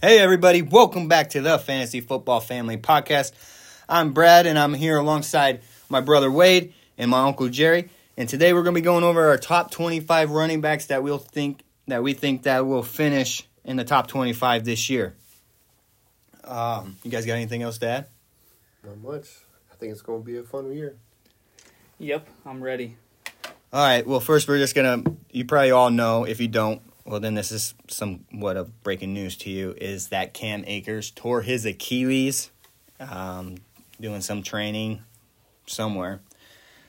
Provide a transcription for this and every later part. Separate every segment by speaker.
Speaker 1: Hey, everybody, welcome back to the Fantasy Football Family Podcast. I'm Brad, and I'm here alongside my brother Wade and my uncle Jerry. And today we're going to be going over our top 25 running backs that we'll think that we think that will finish in the top 25 this year. Um, you guys got anything else to add?
Speaker 2: Not much. I think it's going to be a fun year.
Speaker 3: Yep, I'm ready.
Speaker 1: All right. Well, first we're just gonna. You probably all know. If you don't, well, then this is somewhat of breaking news to you. Is that Cam Akers tore his Achilles, um, doing some training somewhere,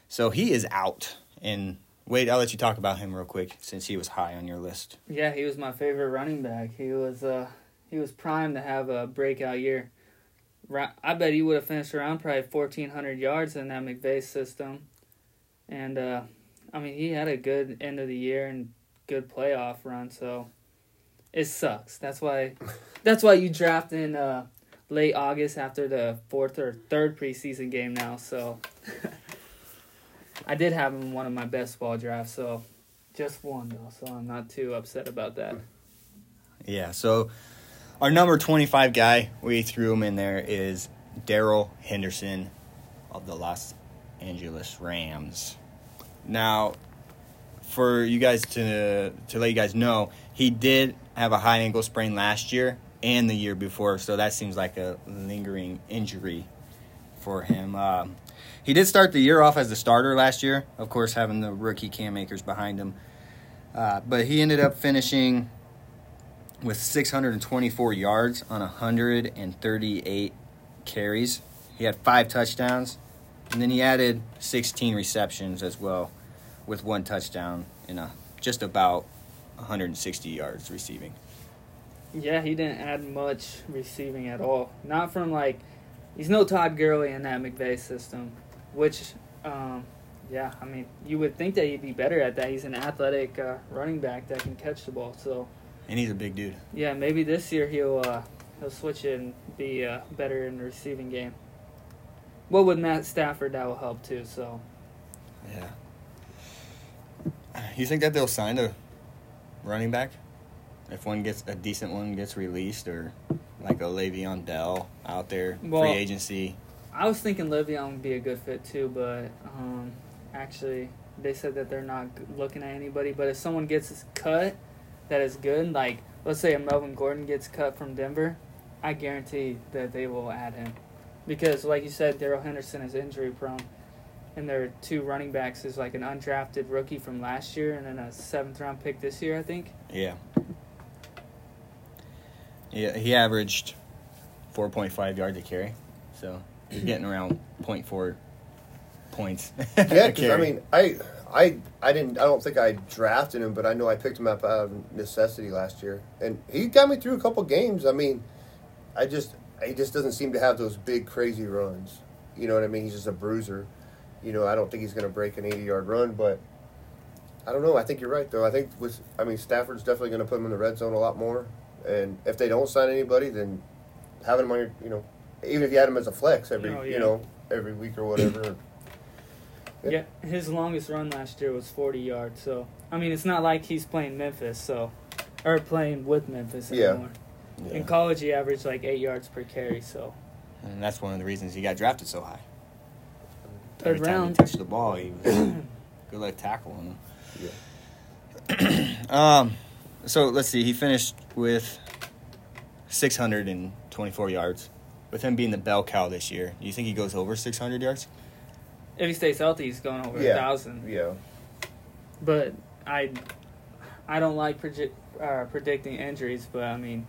Speaker 1: so he is out. And wait, I'll let you talk about him real quick since he was high on your list.
Speaker 3: Yeah, he was my favorite running back. He was uh he was primed to have a breakout year. I bet he would have finished around probably fourteen hundred yards in that McVay system, and uh, I mean he had a good end of the year and good playoff run. So it sucks. That's why that's why you draft in uh, late August after the fourth or third preseason game now. So I did have him in one of my best ball drafts. So just one though, so I'm not too upset about that.
Speaker 1: Yeah. So our number twenty-five guy, we threw him in there, is Darrell Henderson of the Los Angeles Rams. Now, for you guys to to let you guys know, he did have a high ankle sprain last year and the year before, so that seems like a lingering injury for him. Um, he did start the year off as the starter last year, of course, having the rookie Cam Akers behind him. Uh, but he ended up finishing with 624 yards on 138 carries. He had five touchdowns, and then he added 16 receptions as well, with one touchdown and a just about 160 yards receiving.
Speaker 3: Yeah, he didn't add much receiving at all. Not from like, he's no Todd Gurley in that McVay system, which, um, yeah, I mean, you would think that he'd be better at that. He's an athletic uh, running back that can catch the ball. So,
Speaker 1: And he's a big dude.
Speaker 3: yeah, maybe this year he'll uh, he'll switch it and be uh, better in the receiving game. Well, with Matt Stafford, that will help too. So,
Speaker 1: Yeah. You think that they'll sign a running back if one gets a decent one gets released, or like a Le'Veon Bell out there
Speaker 3: Well-
Speaker 1: free agency?
Speaker 3: I was thinking Le'Veon would be a good fit too, but um, actually they said that they're not looking at anybody. But if someone gets cut that is good, like let's say a Melvin Gordon gets cut from Denver, I guarantee that they will add him because, like you said, Darrell Henderson is injury prone, and their two running backs is like an undrafted rookie from last year and then a seventh round pick this year, I think.
Speaker 1: Yeah. Yeah, he averaged 4.5 yards a carry, so he's getting around 0.4 points.
Speaker 2: Yeah, because I mean, I, I, I didn't. I don't think I drafted him, but I know I picked him up out of necessity last year, and he got me through a couple games. I mean, I just, he just doesn't seem to have those big crazy runs. You know what I mean? He's just a bruiser. You know, I don't think he's going to break an eighty-yard run, but I don't know. I think you're right, though. I think with, I mean, Stafford's definitely going to put him in the red zone a lot more, and if they don't sign anybody, then having him on your, you know, even if you had him as a flex every,
Speaker 3: Oh, yeah.
Speaker 2: you know, every week or whatever.
Speaker 3: Yeah, his longest run last year was 40 yards. So, I mean, it's not like he's playing Memphis, so or playing with Memphis
Speaker 2: Yeah.
Speaker 3: anymore.
Speaker 1: Yeah.
Speaker 3: In college, he averaged like eight yards per carry. So,
Speaker 1: and that's one of the reasons he got drafted so high.
Speaker 3: Third
Speaker 1: Every time he
Speaker 3: round.
Speaker 1: touched the ball, he was good luck tackling
Speaker 2: Yeah.
Speaker 1: Um, so let's see. He finished with 624 yards. With him being the bell cow this year, do you think he goes over 600 yards?
Speaker 3: If he stays healthy, he's going over
Speaker 2: Yeah.
Speaker 3: a thousand.
Speaker 2: Yeah.
Speaker 3: But I, I don't like predi- uh, predicting injuries. But I mean,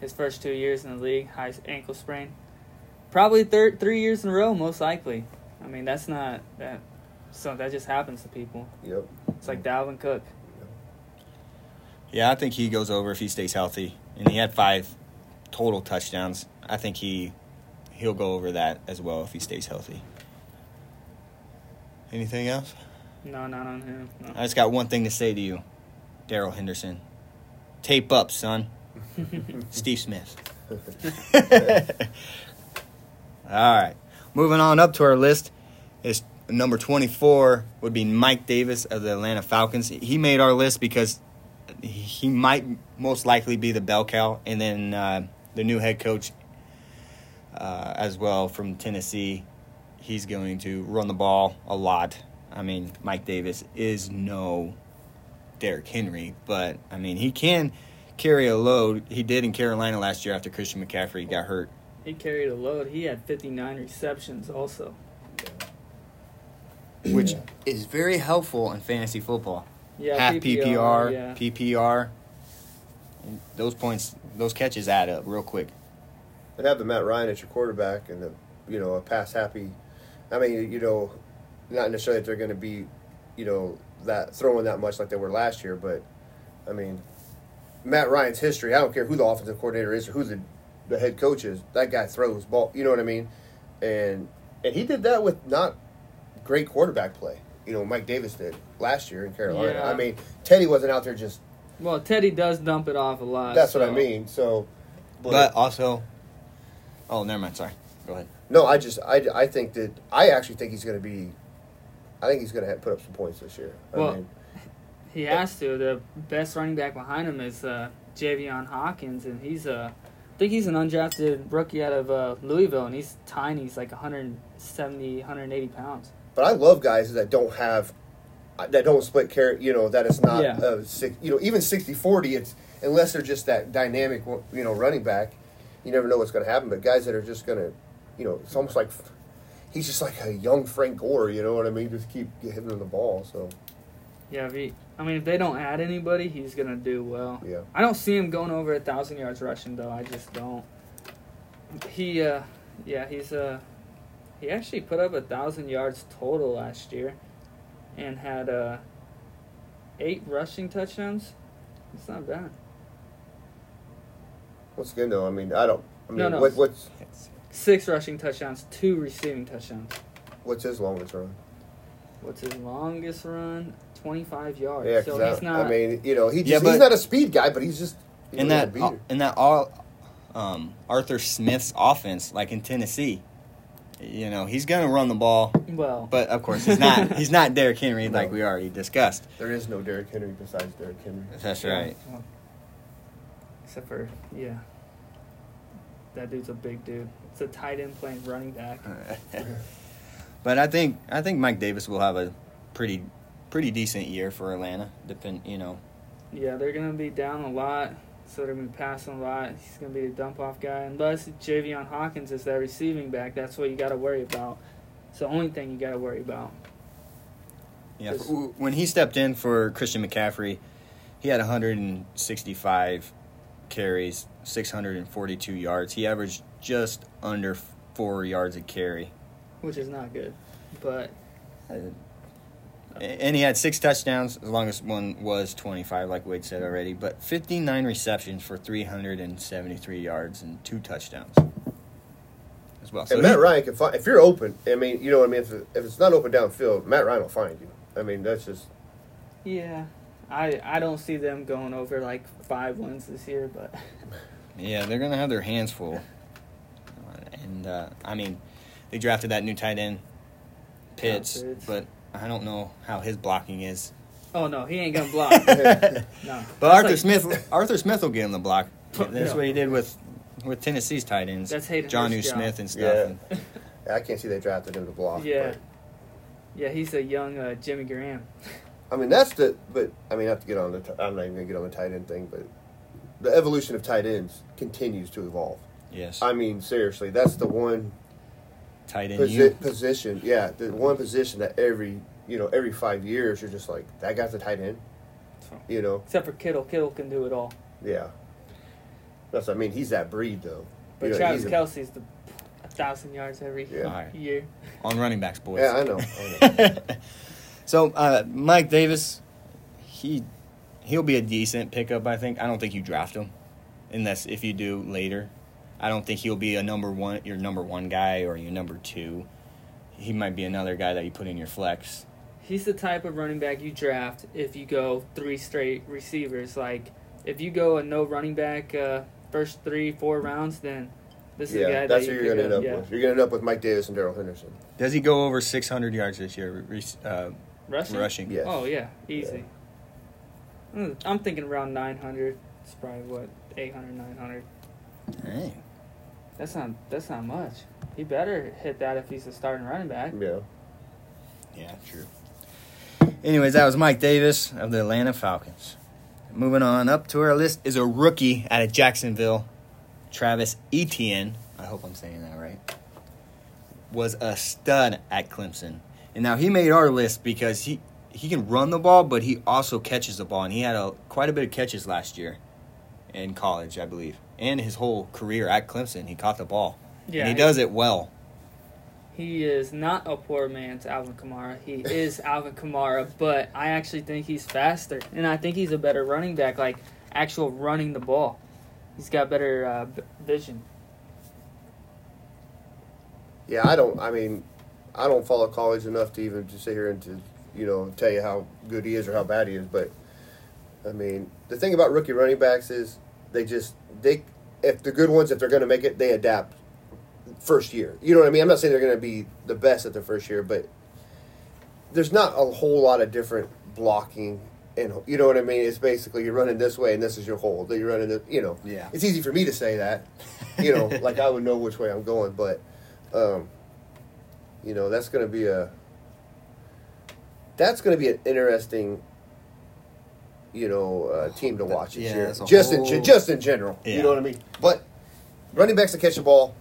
Speaker 3: his first two years in the league, high ankle sprain, probably third three years in a row, most likely. I mean, that's not that. So that just happens to people.
Speaker 2: Yep.
Speaker 3: It's like Dalvin Cook.
Speaker 1: Yeah, I think he goes over if he stays healthy. And he had five total touchdowns. I think he he'll go over that as well if he stays healthy. Anything else?
Speaker 3: No, not on him. No.
Speaker 1: I just got one thing to say to you, Darrell Henderson. Tape up, son. Steve Smith. All right. Moving on up to our list is number 24 would be Mike Davis of the Atlanta Falcons. He made our list because he might most likely be the bell cow, and then uh, the new head coach uh, as well from Tennessee. He's going to run the ball a lot. I mean, Mike Davis is no Derrick Henry, but I mean, he can carry a load. He did in Carolina last year after Christian McCaffrey got hurt.
Speaker 3: He carried a load. He had 59 receptions also.
Speaker 1: which is very helpful in fantasy football.
Speaker 3: Yeah,
Speaker 1: Half PPR,
Speaker 3: yeah.
Speaker 1: PPR. And those points, those catches add up real quick.
Speaker 2: and have the Matt Ryan as your quarterback and the you know a pass happy. I mean, you know, not necessarily that they're going to be, you know, that throwing that much like they were last year, but I mean, Matt Ryan's history. I don't care who the offensive coordinator is or who the the head coach is. That guy throws ball. You know what I mean? And and he did that with not great quarterback play. You know, Mike Davis did last year in Carolina.
Speaker 3: Yeah.
Speaker 2: I mean, Teddy wasn't out there just.
Speaker 3: Well, Teddy does dump it off a lot.
Speaker 2: That's what I mean. So,
Speaker 1: But also, oh, never mind. Sorry. Go ahead.
Speaker 2: No, I just I, I think that I actually think he's going to be. I think he's going to put up some points this year. I
Speaker 3: Well,
Speaker 2: mean,
Speaker 3: He has to. The best running back behind him is uh, Javian Hawkins, and he's a. I think he's an undrafted rookie out of uh, Louisville, and he's tiny. He's like 170, 180 pounds.
Speaker 2: but I love guys that don't have that don't split carrot. You know that it's not
Speaker 3: Yeah.
Speaker 2: uh, six, you know even 60-40, It's unless they're just that dynamic you know running back. You never know what's going to happen. But guys that are just going to, you know, it's almost like he's just like a young Frank Gore. You know what I mean? Just keep hitting him the ball. So
Speaker 3: Yeah, if he, I mean, if they don't add anybody, he's gonna do well.
Speaker 2: yeah.
Speaker 3: I don't see him going over a thousand yards rushing though. I just don't. He, uh, yeah, he's uh, he actually put up a thousand yards total last year, and had uh, eight rushing touchdowns. It's not bad.
Speaker 2: What's good though, I mean, I don't. I mean,
Speaker 3: No, no.
Speaker 2: What, what's
Speaker 3: Six rushing touchdowns, two receiving touchdowns.
Speaker 2: what's his longest run?
Speaker 3: What's his longest run? Twenty-five yards.
Speaker 2: Yeah,
Speaker 3: so
Speaker 2: 'cause
Speaker 3: he's
Speaker 2: I,
Speaker 3: not.
Speaker 2: I mean, you know, he
Speaker 1: Yeah,
Speaker 2: just, he's not a speed guy, but he's just
Speaker 1: in that
Speaker 2: beater.
Speaker 1: in that all um, Arthur Smith's offense, like in Tennessee, you know he's gonna run the ball,
Speaker 3: well,
Speaker 1: but of course he's not he's not Derrick Henry like we already discussed.
Speaker 2: There is no Derrick Henry besides Derrick Henry.
Speaker 1: That's
Speaker 3: Yeah,
Speaker 1: right.
Speaker 3: well, except for yeah, that dude's a big dude. It's a tight end playing running back.
Speaker 1: but I think I think Mike Davis will have a pretty pretty decent year for Atlanta. Depend you know
Speaker 3: Yeah, they're gonna be down a lot, so they're gonna be passing a lot. He's gonna be the dump off guy, unless Javian Hawkins is that receiving back. That's what you got to worry about. It's the only thing you got to worry about.
Speaker 1: Yeah, for- when he stepped in for Christian McCaffrey, he had 165 carries, 642 yards. He averaged just under four yards a carry,
Speaker 3: Which is not good, but
Speaker 1: Uh, and he had six touchdowns. As long as one was 25, like Wade said already, but 59 receptions for 373 yards and two touchdowns as well. So
Speaker 2: and Matt Ryan can find if you're open. I mean, you know what I mean. If, if it's not open downfield, Matt Ryan will find you. I mean, that's just
Speaker 3: yeah, I I don't see them going over like five wins this year, but
Speaker 1: Yeah, they're gonna have their hands full. And uh, I mean, they drafted that new tight end, Pitts,
Speaker 3: Pitts.
Speaker 1: but I don't know how his blocking is.
Speaker 3: oh no, he ain't gonna block. no,
Speaker 1: But
Speaker 3: That's
Speaker 1: Arthur
Speaker 3: like-
Speaker 1: Smith, Arthur Smith will get him the block.
Speaker 3: Yeah.
Speaker 1: That's what he did with with Tennessee's tight ends,
Speaker 3: That's Hayden
Speaker 1: John
Speaker 3: Hurst's job.
Speaker 1: Smith and stuff.
Speaker 2: Yeah.
Speaker 1: And-
Speaker 2: I can't see they drafted him to block.
Speaker 3: Yeah. Yeah, he's a young uh, Jimmy Graham.
Speaker 2: but, I mean, that's the. But I mean, not to get on the. T- I'm not even gonna get on the tight end thing, but the evolution of tight ends continues to evolve.
Speaker 1: yes,
Speaker 2: I mean, seriously, that's the one
Speaker 1: tight end.
Speaker 2: posi-
Speaker 1: You,
Speaker 2: position. Yeah, the one position that every you know every five years you're just like that guy's a tight end.
Speaker 3: So-
Speaker 2: You know,
Speaker 3: Except for Kittle. Kittle can do it all.
Speaker 2: yeah. That's. I mean, he's that breed though.
Speaker 3: But
Speaker 2: You know,
Speaker 3: Travis
Speaker 2: he's a-
Speaker 3: Kelsey's the a thousand yards every
Speaker 2: Yeah.
Speaker 1: Alright.
Speaker 3: year.
Speaker 1: on running backs, boys.
Speaker 2: Yeah, I know. I know.
Speaker 1: so uh, Mike Davis, he he'll be a decent pickup. I think. I don't think you draft him, unless if you do later. I don't think he'll be a number one, your number one guy or your number two. He might be another guy that you put in your flex.
Speaker 3: He's the type of running back you draft if you go three straight receivers. Like if you go a no running back uh, first three four rounds, then this is the guy
Speaker 2: yeah,
Speaker 3: that
Speaker 2: that's
Speaker 3: you
Speaker 2: who you're gonna end up
Speaker 3: yeah.
Speaker 2: with. You're gonna end up with Mike Davis and Darrell Henderson.
Speaker 1: Does he go over 600 yards this year? Uh,
Speaker 3: Rushing.
Speaker 1: rushing.
Speaker 2: Yes.
Speaker 3: Oh yeah, easy. Mm, I'm thinking around 900. It's probably what 800, 900.
Speaker 1: Hey.
Speaker 3: That's not that's not much. He better hit that if he's a starting running back.
Speaker 2: Yeah.
Speaker 1: Yeah, true. Anyways, that was Mike Davis of the Atlanta Falcons. Moving on up to our list is a rookie out of Jacksonville, Travis Etienne. I hope I'm saying that right. Was a stud at Clemson. And now he made our list because he he can run the ball, but he also catches the ball, and he had a quite a bit of catches last year in college, I believe, and his whole career at Clemson. He caught the ball,
Speaker 3: Yeah,
Speaker 1: and he does it well.
Speaker 3: He is not a poor man's Alvin Kamara. He is Alvin Kamara, but I actually think he's faster, and I think he's a better running back, like actual running the ball. He's got better uh, v- vision.
Speaker 2: Yeah, I don't. I mean, I don't follow college enough to even to sit here and to you know tell you how good he is or how bad he is. But I mean, the thing about rookie running backs is they just they if the good ones if they're going to make it they adapt first year. You know what I mean? I'm not saying they're going to be the best at the first year, but there's not a whole lot of different blocking. And you know what I mean? It's basically you're running this way, and this is your hold. That you're running, the, you know.
Speaker 1: Yeah.
Speaker 2: It's easy for me to say that, you know, like I would know which way I'm going, but um, you know that's going to be a that's going to be an interesting you know uh, team to watch this
Speaker 1: Yeah,
Speaker 2: year just in
Speaker 1: whole-
Speaker 2: ge- just in general
Speaker 1: Yeah.
Speaker 2: you know what i mean but running backs to catch the ball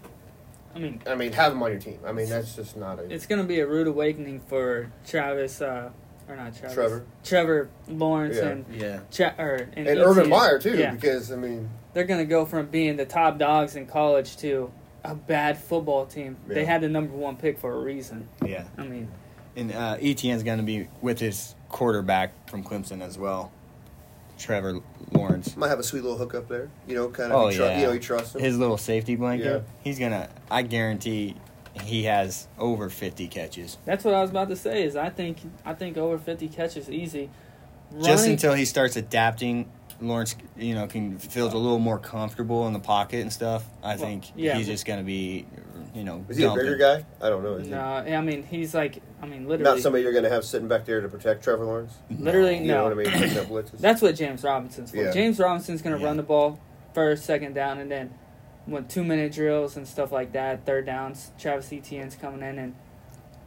Speaker 3: I mean,
Speaker 2: i mean have them on your team i mean that's just not a
Speaker 3: it's going to be a rude awakening for Travis, uh, or not Travis,
Speaker 2: Trevor.
Speaker 3: Trevor Lawrence,
Speaker 2: Yeah.
Speaker 3: and
Speaker 1: Yeah.
Speaker 3: Tra- or, and,
Speaker 2: and urban
Speaker 3: Etienne.
Speaker 2: meyer too
Speaker 3: Yeah,
Speaker 2: because i mean
Speaker 3: they're going to go from being the top dogs in college to a bad football team. They had the number one pick for a reason.
Speaker 1: Yeah.
Speaker 3: I mean,
Speaker 1: And uh, Etienne's going to be with his quarterback from Clemson as well, Trevor Lawrence.
Speaker 2: might have a sweet little hook up there you know kind of
Speaker 1: Oh
Speaker 2: you, tru-
Speaker 1: yeah,
Speaker 2: you know you trust him
Speaker 1: his little safety blanket.
Speaker 2: Yeah.
Speaker 1: He's gonna. I guarantee he has over fifty catches.
Speaker 3: That's what I was about to say. Is I think I think over fifty catches easy.
Speaker 1: Just until he starts adapting, Lawrence, you know, can feels a little more comfortable in the pocket and stuff. I think
Speaker 3: yeah.
Speaker 1: he's just gonna be, you know,
Speaker 2: is he a
Speaker 1: dumping.
Speaker 2: bigger guy i don't know is
Speaker 3: No,
Speaker 2: he
Speaker 3: I mean he's like I mean literally.
Speaker 2: not somebody you're going to have sitting back there to protect trevor lawrence
Speaker 3: Literally,
Speaker 2: you know
Speaker 3: no.
Speaker 2: what i mean picking up blitzes
Speaker 3: That's what James Robinson's for.
Speaker 2: Yeah.
Speaker 3: James Robinson's gonna
Speaker 1: Yeah.
Speaker 3: run the ball first, second down, and then with two minute drills and stuff like that, third downs. Travis Etienne's coming in and.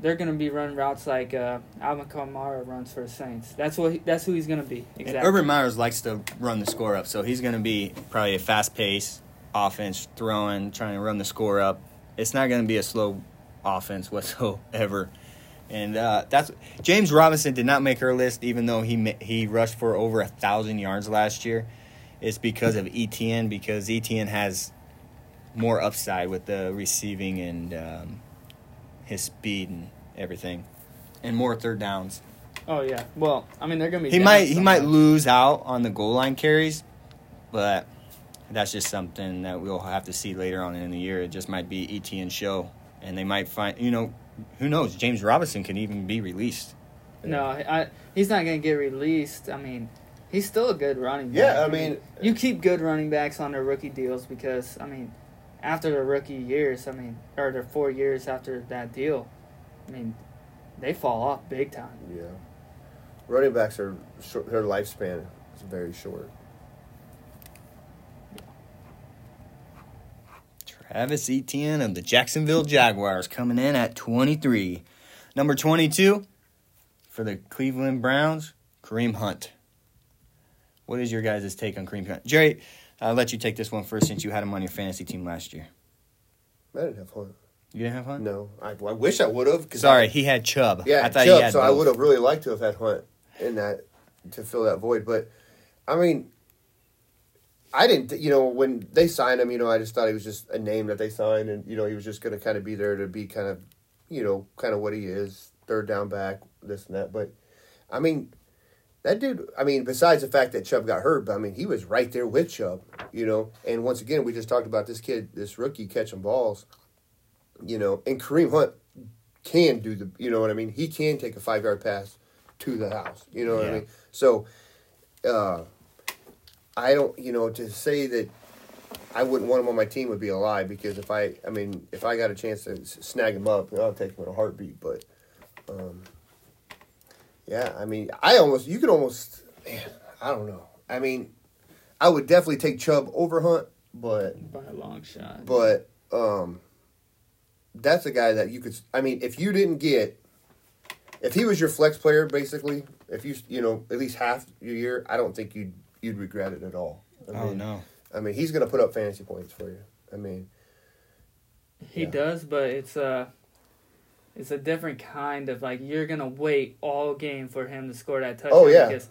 Speaker 3: They're gonna be running routes like uh, Alvin Kamara runs for the Saints. That's what. He, that's who he's gonna be.
Speaker 1: And
Speaker 3: Exactly.
Speaker 1: Urban Meyers likes to run the score up, so he's going to be probably a fast pace offense, throwing, trying to run the score up. It's not going to be a slow offense whatsoever. And uh, that's James Robinson did not make our list, even though he he rushed for over a thousand yards last year. It's because of Etienne, because Etienne has more upside with the receiving and um, his speed and everything, and more third downs.
Speaker 3: Oh yeah. Well, I mean they're gonna be.
Speaker 1: He might he might lose out on the goal line carries, but that's just something that we'll have to see later on in the year. It just might be Etienne show, and they might find you know who knows James Robinson can even be released.
Speaker 3: No, I, he's not going to get released. I mean, he's still a good running back.
Speaker 2: Yeah, I mean-
Speaker 3: you keep good running backs on their rookie deals because, I mean, after their rookie years, I mean, or their four years after that deal, I mean, they fall off big time.
Speaker 2: Yeah, running backs are short, their lifespan is very short.
Speaker 1: Travis Etienne of the Jacksonville Jaguars coming in at 23. Number 22 for the Cleveland Browns, Kareem Hunt. What is your guys' take on Kareem Hunt? Jerry, I'll let you take this one first since you had him on your fantasy team last year.
Speaker 2: I didn't have Hunt.
Speaker 1: You didn't have Hunt?
Speaker 2: No, I, I wish I would have.
Speaker 1: Sorry, he had Chubb.
Speaker 2: Yeah,
Speaker 1: I thought
Speaker 2: Chubb,
Speaker 1: he had
Speaker 2: so I would have really liked to have had Hunt in that to fill that void. But I mean, I didn't. You know, when they signed him, you know, I just thought he was just a name that they signed, and you know, he was just going to kind of be there to be kind of, you know, kind of what he is, third down back, this and that. But I mean, that dude. I mean, besides the fact that Chubb got hurt, but I mean, he was right there with Chubb. You know, and once again, we just talked about this kid, this rookie catching balls. You know, and Kareem Hunt can do the you know what I mean? He can take a five yard pass to the house. You know what
Speaker 1: Yeah.
Speaker 2: I mean? So uh I don't you know, to say that I wouldn't want him on my team would be a lie because if I I mean, if I got a chance to snag him up, I'll take him in a heartbeat, but um yeah, I mean I almost you could almost man, I don't know. I mean I would definitely take Chubb over Hunt, but
Speaker 3: By a long shot.
Speaker 2: but um, that's a guy that you could. I mean, if you didn't get, if he was your flex player, basically, if you you know at least half your year, I don't think you'd you'd regret it at all. I
Speaker 1: Oh
Speaker 2: mean,
Speaker 1: no.
Speaker 2: I mean, he's going to put up fantasy points for you. I mean,
Speaker 3: He
Speaker 2: Yeah.
Speaker 3: does, but it's a it's a different kind of like you're gonna wait all game for him to score that touchdown.
Speaker 2: Oh, yeah.
Speaker 3: Because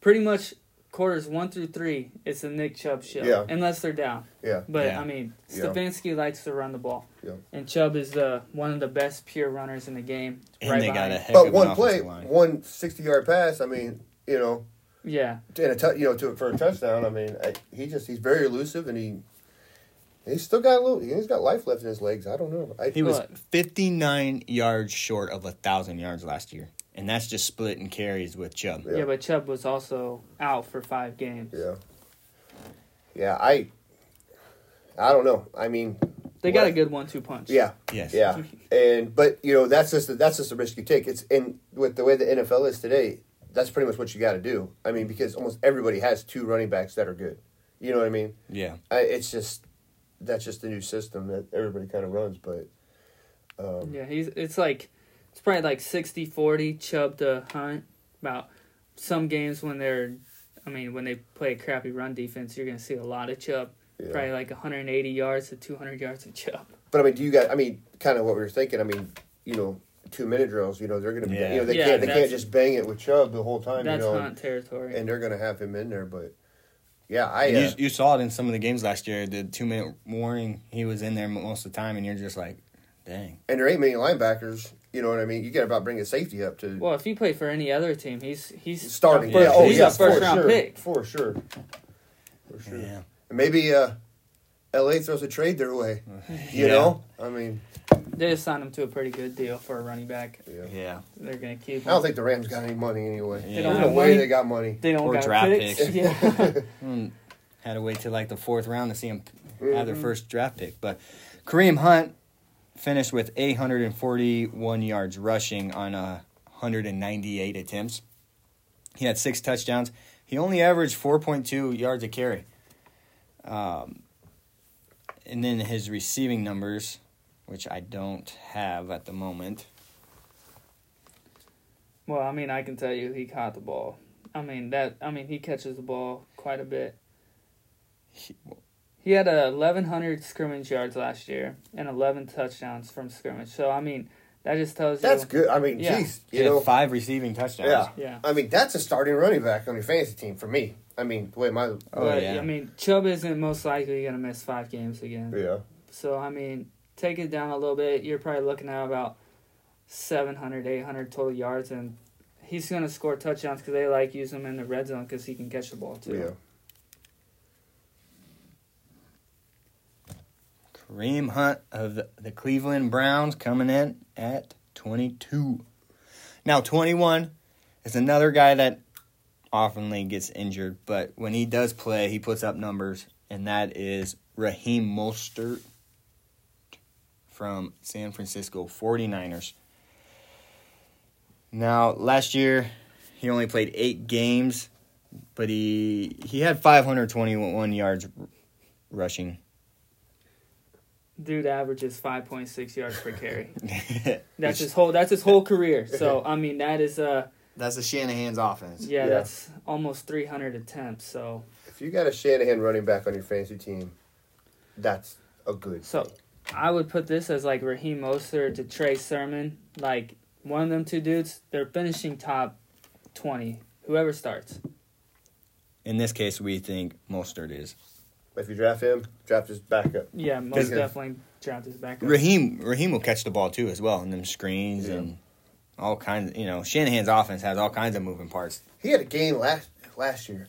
Speaker 3: pretty much quarters one through three, it's a Nick Chubb show.
Speaker 2: Yeah.
Speaker 3: Unless they're down.
Speaker 2: yeah,
Speaker 3: But
Speaker 1: Yeah.
Speaker 3: I mean,
Speaker 2: Yeah.
Speaker 3: Stefanski likes to run the ball.
Speaker 2: Yeah.
Speaker 3: And Chubb is uh, one of the best pure runners in the game.
Speaker 1: And
Speaker 3: right
Speaker 1: they got a heck
Speaker 2: but
Speaker 1: of
Speaker 2: one play,
Speaker 1: offensive line.
Speaker 2: one 60 yard pass. I mean, you know,
Speaker 3: Yeah.
Speaker 2: And a tou- you know to for a touchdown. I mean, I, he just he's very elusive and he. He's still got a little. He's got life left in his legs. I don't know. I,
Speaker 1: He was 59 yards short of a thousand yards last year, and that's just split splitting carries with Chubb.
Speaker 2: Yeah.
Speaker 3: Yeah. but Chubb was also out for five games.
Speaker 2: Yeah. Yeah, I. I don't know. I mean,
Speaker 3: They got
Speaker 2: What?
Speaker 3: a good one-two punch.
Speaker 2: yeah,
Speaker 1: Yes.
Speaker 2: yeah, and but you know that's just that's just a risk you take. It's and with the way the NFL is today, that's pretty much what you got to do. I mean, because almost everybody has two running backs that are good. You know what I mean?
Speaker 1: Yeah.
Speaker 2: I, it's just that's just the new system that everybody kind of runs. But um,
Speaker 3: Yeah, he's it's like it's probably like 60-40 Chubb to Hunt. About some games when they're, I mean, when they play a crappy run defense, you're gonna see a lot of Chubb.
Speaker 2: yeah.
Speaker 3: Probably like 180 yards to 200 yards of Chubb.
Speaker 2: But I mean, do you got? I mean, kind of what we were thinking. I mean, you know, two minute drills. You know, they're going to be.
Speaker 1: Yeah.
Speaker 2: You know, they
Speaker 3: Yeah,
Speaker 2: can't. They can't just bang it with Chubb the whole time.
Speaker 3: That's
Speaker 2: you know,
Speaker 3: Hunt territory.
Speaker 2: and they're going to have him in there. But yeah, I. Uh,
Speaker 1: you, you saw it in some of the games last year. The two minute warning, he was in there most of the time, and you're just like, dang.
Speaker 2: and there ain't many linebackers. You know what I mean? You got to about bring a safety up to
Speaker 3: well, if he played for any other team, he's he's
Speaker 2: starting.
Speaker 3: A first,
Speaker 2: yeah, oh
Speaker 3: he's
Speaker 2: yeah,
Speaker 3: a first
Speaker 2: for
Speaker 3: round
Speaker 2: sure,
Speaker 3: pick.
Speaker 2: for sure, for sure.
Speaker 1: Yeah.
Speaker 2: And maybe uh, L.A. throws a trade their way. You
Speaker 1: Yeah.
Speaker 2: know, I mean,
Speaker 3: They just signed him to a pretty good deal for a running back.
Speaker 2: yeah.
Speaker 1: Yeah.
Speaker 3: They're gonna keep him.
Speaker 2: I don't think the Rams got any money anyway.
Speaker 1: They
Speaker 2: There's
Speaker 1: don't
Speaker 2: no
Speaker 3: have
Speaker 2: way
Speaker 3: money.
Speaker 2: they got money.
Speaker 3: they don't
Speaker 1: or
Speaker 3: got
Speaker 1: draft
Speaker 3: picks.
Speaker 1: picks.
Speaker 3: Yeah.
Speaker 1: Mm, Had to wait till like the fourth round to see him have their
Speaker 2: Mhm.
Speaker 1: first draft pick. But Kareem Hunt finished with 841 yards rushing on uh, 198 attempts. He had six touchdowns. He only averaged 4.2 yards a carry. Um, and then his receiving numbers, which I don't have at the moment.
Speaker 3: Well, I mean, I can tell you he caught the ball. I mean that. I mean he catches the ball quite a bit.
Speaker 1: He,
Speaker 3: He had uh, 1,100 scrimmage yards last year and 11 touchdowns from scrimmage. So I mean, that just tells you.
Speaker 2: That's good. I mean,
Speaker 3: Yeah.
Speaker 2: geez,
Speaker 1: he
Speaker 2: you
Speaker 1: had
Speaker 2: know,
Speaker 1: five receiving touchdowns.
Speaker 2: Yeah.
Speaker 3: Yeah.
Speaker 2: I mean, that's a starting running back on your fantasy team for me. I mean, the way my
Speaker 1: Oh,
Speaker 3: but,
Speaker 1: yeah.
Speaker 3: I mean, Chubb isn't most likely going to miss five games again.
Speaker 2: yeah,
Speaker 3: So I mean, take it down a little bit. You're probably looking at about 700, 800 total yards, and he's going to score touchdowns because they like using him in the red zone because he can catch the ball too.
Speaker 2: yeah.
Speaker 1: Kareem Hunt of the, the Cleveland Browns coming in at 22. Now, 21 is another guy that oftenly gets injured, but when he does play, he puts up numbers, and that is Raheem Mostert from San Francisco 49ers. Now, last year, he only played eight games, but he he had 521 yards r- rushing.
Speaker 3: Dude averages 5.6 yards per carry.
Speaker 1: That's
Speaker 3: That's his whole. That's his whole career. So I mean, that is uh,
Speaker 1: That's a Shanahan's offense.
Speaker 3: yeah,
Speaker 2: Yeah.
Speaker 3: that's almost 300 attempts. So
Speaker 2: If you got a Shanahan running back on your fantasy team, that's a good.
Speaker 3: So I would put this as like Raheem Mostert to Trey Sermon. Like one of them two dudes, they're finishing top twenty. Whoever starts.
Speaker 1: In this case, we think Mostert is.
Speaker 2: If you draft him, draft his backup.
Speaker 3: Yeah, most definitely draft his back up.
Speaker 1: Raheem Raheem will catch the ball too as well, and them screens
Speaker 2: Yeah.
Speaker 1: and all kinds. You know, Shanahan's offense has all kinds of moving parts.
Speaker 2: He had a game last last year.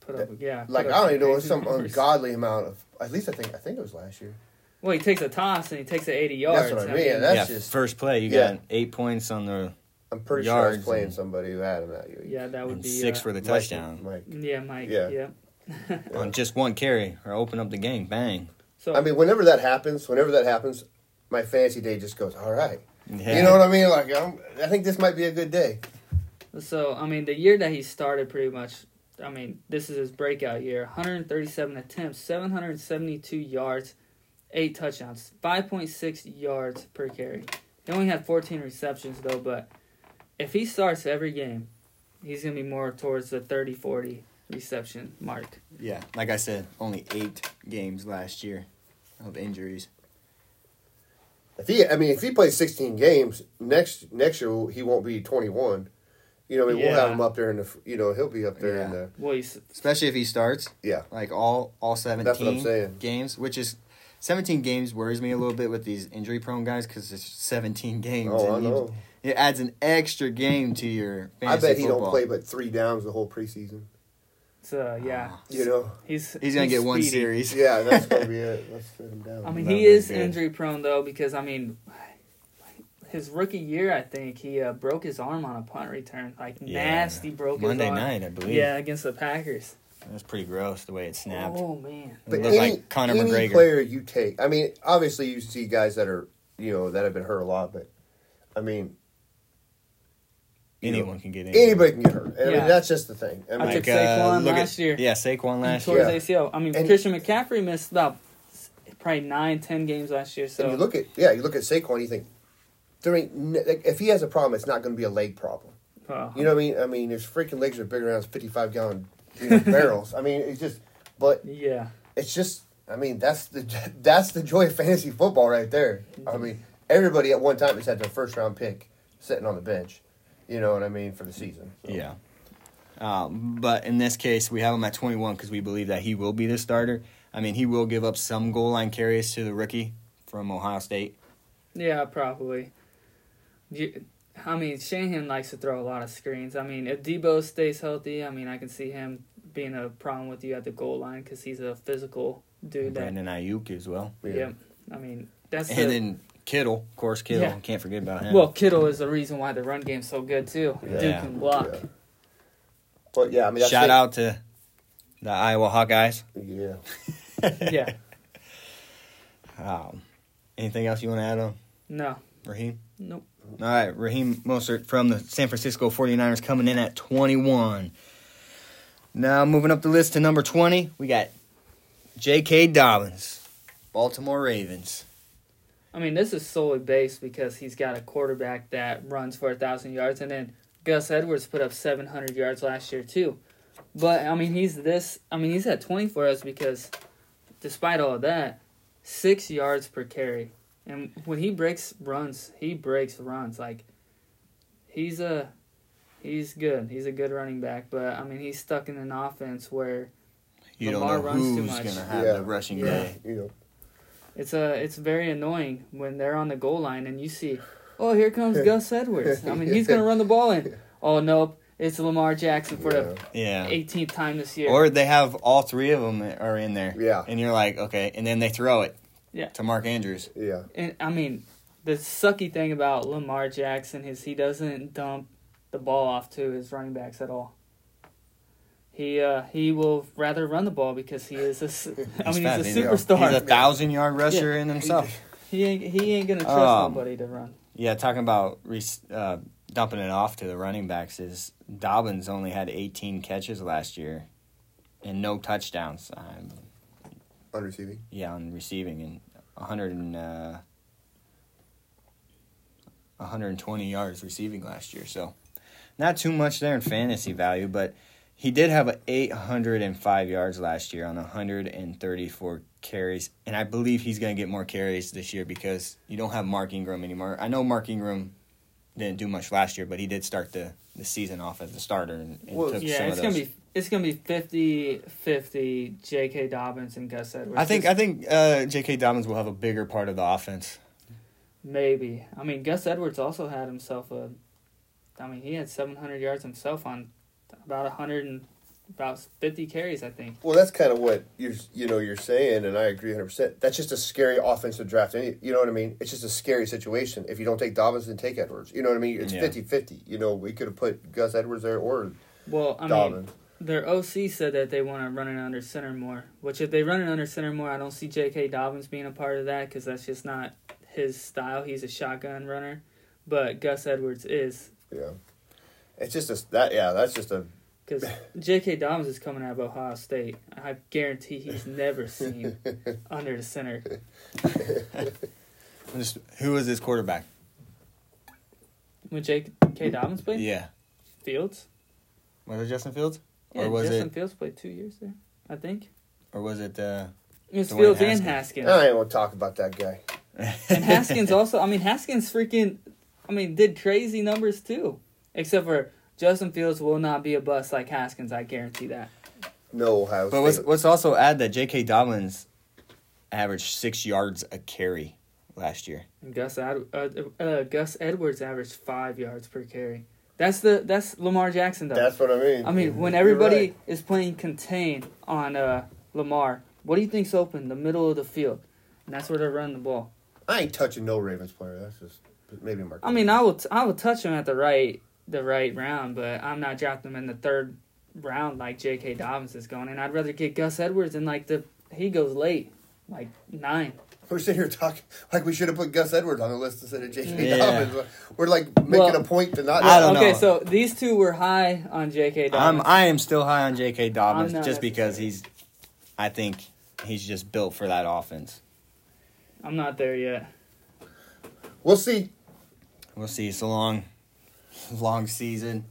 Speaker 3: Put up, yeah. put
Speaker 2: Like
Speaker 3: up
Speaker 2: I don't even know, it was some
Speaker 3: numbers.
Speaker 2: ungodly amount of. At least I think I think it was last year.
Speaker 3: Well, he takes a toss and he takes it eighty yards.
Speaker 2: That's what I mean, That's
Speaker 1: yeah,
Speaker 2: just-
Speaker 1: first play you
Speaker 2: Yeah.
Speaker 1: got eight points on the
Speaker 2: I'm pretty sure I was
Speaker 1: Yards
Speaker 2: playing
Speaker 1: and-
Speaker 2: somebody who had him that year.
Speaker 3: yeah, that would
Speaker 1: and
Speaker 3: be
Speaker 1: six
Speaker 3: uh,
Speaker 1: for the
Speaker 2: Mike-
Speaker 1: touchdown
Speaker 2: Mike.
Speaker 3: Yeah, Mike.
Speaker 2: Yeah.
Speaker 3: Yeah.
Speaker 1: on just one carry or open up the game. Bang.
Speaker 3: So
Speaker 2: I mean, whenever that happens, whenever that happens, my fantasy day just goes all right.
Speaker 1: Yeah.
Speaker 2: You know what I mean? Like I'm, I think this might be a good day.
Speaker 3: So I mean, the year that he started, pretty much. I mean, this is his breakout year. 137 attempts, 772 yards, eight touchdowns, five point six yards per carry. He only had fourteen receptions though, but if he starts every game, he's gonna be more towards the 30, 40 reception mark.
Speaker 1: Yeah, like I said, only eight games last year of injuries.
Speaker 2: If he, I mean, if he plays 16 games next next year, he won't be 21. You know, I mean, we'll have him up there in the, you know, he'll be up there in the,
Speaker 3: Well, he's
Speaker 1: Especially if he starts
Speaker 2: yeah.
Speaker 1: like all all
Speaker 2: That's what I'm
Speaker 1: 17 games, which is 17 games worries me a little bit with these injury prone guys because it's 17 games.
Speaker 2: Oh, I
Speaker 1: and you-
Speaker 2: know.
Speaker 1: it adds an extra game to your
Speaker 2: I bet he
Speaker 1: football.
Speaker 2: don't play but three downs the whole preseason.
Speaker 3: Uh, yeah,
Speaker 2: You know,
Speaker 3: he's
Speaker 1: He's gonna get one
Speaker 3: speedy.
Speaker 1: series.
Speaker 2: yeah, that's gonna be it. Let's sit him down.
Speaker 3: I mean,
Speaker 1: Not
Speaker 3: he is
Speaker 1: good.
Speaker 3: injury prone though because I mean, his rookie year, I think he uh, broke his arm on a punt return, like
Speaker 1: Yeah.
Speaker 3: nasty broke
Speaker 1: Monday
Speaker 3: his arm.
Speaker 1: night, I believe.
Speaker 3: Yeah, against the Packers.
Speaker 1: It was pretty gross the way it snapped.
Speaker 3: Oh man.
Speaker 1: It
Speaker 2: But any,
Speaker 1: like Conor
Speaker 2: any
Speaker 1: McGregor.
Speaker 2: player you take, I mean, obviously you see guys that are, you know, that have been hurt a lot, but I mean, you know,
Speaker 1: Anyone can get injured.
Speaker 2: anybody can get hurt. I
Speaker 3: Yeah.
Speaker 2: mean, that's just the thing. I
Speaker 3: I took
Speaker 1: Like, uh,
Speaker 3: Saquon
Speaker 1: look
Speaker 3: last
Speaker 1: at,
Speaker 3: year.
Speaker 1: Yeah, Saquon
Speaker 3: He
Speaker 1: last
Speaker 3: tore
Speaker 1: year.
Speaker 3: his ACL. I mean,
Speaker 2: And-
Speaker 3: Christian McCaffrey missed about probably nine, ten games last year. So
Speaker 2: and you look at yeah, you look at Saquon, you think there ain't like, if he has a problem, it's not going to be a leg problem.
Speaker 3: well,
Speaker 2: You know what I mean? I mean, his freaking legs are bigger than fifty five gallon you know, barrels. I mean, it's just, but
Speaker 3: yeah,
Speaker 2: it's just. I mean, that's the that's the joy of fantasy football right there. I mean, everybody at one time has had their first round pick sitting on the bench. You know what I mean for the season. So,
Speaker 1: Yeah. Um, but in this case, we have him at 21 because we believe that he will be the starter. I mean, he will give up some goal line carries to the rookie from Ohio State.
Speaker 3: yeah, probably. You, I mean, Shanahan likes to throw a lot of screens. I mean, if Deebo stays healthy, I mean, I can see him being a problem with you at the goal line because he's a physical dude. That,
Speaker 1: Brandon Aiyuk as well.
Speaker 2: Yeah.
Speaker 3: Yep. I mean, that's
Speaker 1: And
Speaker 3: the,
Speaker 1: then Kittle, of course, Kittle.
Speaker 3: Yeah.
Speaker 1: Can't forget about him.
Speaker 3: well, Kittle is the reason why the run game's so good too. Dude
Speaker 1: Yeah.
Speaker 3: can block.
Speaker 2: Yeah. But yeah, I mean,
Speaker 1: shout
Speaker 2: it.
Speaker 1: out to the Iowa Hawkeyes.
Speaker 2: Yeah.
Speaker 3: Yeah.
Speaker 1: Um, anything else you want to add on,
Speaker 3: No.
Speaker 1: Raheem?
Speaker 3: Nope.
Speaker 1: All right, Raheem Mostert from the San Francisco 49ers coming in at 21. Now, moving up the list to number 20, we got J.K. Dobbins, Baltimore Ravens.
Speaker 3: I mean, this is solely based because he's got a quarterback that runs for a thousand yards, and then Gus Edwards put up seven hundred yards last year too. But I mean, he's this. I mean, he's at twenty for us because, despite all of that, six yards per carry, and when he breaks runs, he breaks runs like. He's a, he's good. He's a good running back, but I mean, he's stuck in an offense where
Speaker 1: You
Speaker 3: Lamar
Speaker 1: don't know
Speaker 3: runs too
Speaker 1: who's
Speaker 3: much.
Speaker 1: going to have
Speaker 2: Yeah.
Speaker 1: the rushing
Speaker 3: Yeah.
Speaker 1: day.
Speaker 2: You know.
Speaker 3: It's a it's very annoying when they're on the goal line and you see, oh here comes Gus Edwards. I mean he's gonna run the ball in. Oh nope, it's Lamar Jackson for the
Speaker 1: Yeah.
Speaker 3: 18th time this year.
Speaker 1: Or they have all three of them are in there.
Speaker 2: Yeah.
Speaker 1: And you're like, okay. And then they throw it
Speaker 3: Yeah.
Speaker 1: to Mark Andrews.
Speaker 2: Yeah.
Speaker 3: and I mean, the sucky thing about Lamar Jackson is he doesn't dump the ball off to his running backs at all. He uh he will rather run the ball because he is a s- I mean he's a
Speaker 1: he's
Speaker 2: a-
Speaker 3: superstar.
Speaker 1: He's a thousand yard rusher in himself.
Speaker 3: he ain't he ain't gonna trust
Speaker 1: Um,
Speaker 3: nobody to run.
Speaker 1: Yeah, talking about re- uh, dumping it off to the running backs is Dobbins only had 18 catches last year and no touchdowns. Um,
Speaker 2: On receiving.
Speaker 1: yeah, on receiving and 100 and, uh, 120 yards receiving last year. So not too much there in fantasy value, but he did have 805 yards last year on 134 carries, and I believe he's going to get more carries this year because you don't have Mark Ingram anymore. I know Mark Ingram didn't do much last year, but he did start the, the season off as the starter and, and
Speaker 2: Well,
Speaker 1: took
Speaker 3: Yeah,
Speaker 1: some
Speaker 3: it's
Speaker 1: of
Speaker 3: gonna be it's gonna be 50-50 J.K. Dobbins and Gus Edwards.
Speaker 1: I think I think uh, J.K. Dobbins will have a bigger part of the offense.
Speaker 3: maybe. I mean, Gus Edwards also had himself a. I mean, he had seven hundred yards himself on about hundred and about fifty carries. I think.
Speaker 2: Well, that's kind of what you're, you know, you're saying, and I agree 100. percent That's just a scary offensive draft. Any, you know what I mean? It's just a scary situation. If you don't take Dobbins, then take Edwards. You know what I mean? It's
Speaker 1: Yeah.
Speaker 2: 50-50. You know, we could have put Gus Edwards there or
Speaker 3: Well, I mean,
Speaker 2: Dobbins.
Speaker 3: their OC said that they want to run it under center more. Which, if they run it under center more, I don't see J.K. Dobbins being a part of that because that's just not his style. He's a shotgun runner, but Gus Edwards is.
Speaker 2: Yeah, it's just a that. Yeah, that's just a
Speaker 3: Because J.K. Dobbins is coming out of Ohio State. I guarantee he's never seen under the center.
Speaker 1: Just- Who was his quarterback?
Speaker 3: When J.K. Dobbins played?
Speaker 1: Yeah.
Speaker 3: Fields?
Speaker 1: Was it Justin Fields?
Speaker 3: Yeah,
Speaker 1: Or was
Speaker 3: Justin
Speaker 1: it-
Speaker 3: Fields played two years there, I think.
Speaker 1: Or was it uh
Speaker 3: It was
Speaker 1: Dwayne
Speaker 3: Fields and
Speaker 1: Haskins.
Speaker 3: Haskins.
Speaker 2: I ain't want to talk about that guy.
Speaker 3: And Haskins also, I mean, Haskins freaking, I mean, did crazy numbers too. Except for Justin Fields will not be a bust like Haskins, I guarantee that.
Speaker 2: No Ohio
Speaker 1: But let's
Speaker 2: State.
Speaker 1: let's also add that J.K. Dobbins averaged six yards a carry last year.
Speaker 3: And Gus Ad, uh, uh, Gus Edwards averaged five yards per carry. That's the that's Lamar Jackson though.
Speaker 2: That's what I mean.
Speaker 3: I mean, when everybody
Speaker 2: right.
Speaker 3: is playing contain on uh, Lamar, what do you think's open? The middle of the field, and that's where they're running the ball.
Speaker 2: I ain't touching no Ravens player. That's just maybe Mark.
Speaker 3: I mean, I will t- I will touch him at the right the right round, but I'm not drafting him in the third round like J.K. Dobbins is going. And I'd rather get Gus Edwards in like the he goes late, like nine.
Speaker 2: We're sitting here talking like we should have put Gus Edwards on the list instead of J.K.
Speaker 1: Yeah.
Speaker 2: Dobbins. We're like making
Speaker 3: Well,
Speaker 2: a point to not.
Speaker 1: I don't
Speaker 3: okay,
Speaker 1: know.
Speaker 3: so these two were high on J.K.
Speaker 1: I'm
Speaker 3: Dobbins.
Speaker 1: I am still high on J.K. Dobbins just because he's I think he's just built for that offense.
Speaker 3: I'm not there yet.
Speaker 2: We'll see.
Speaker 1: We'll see. So long long season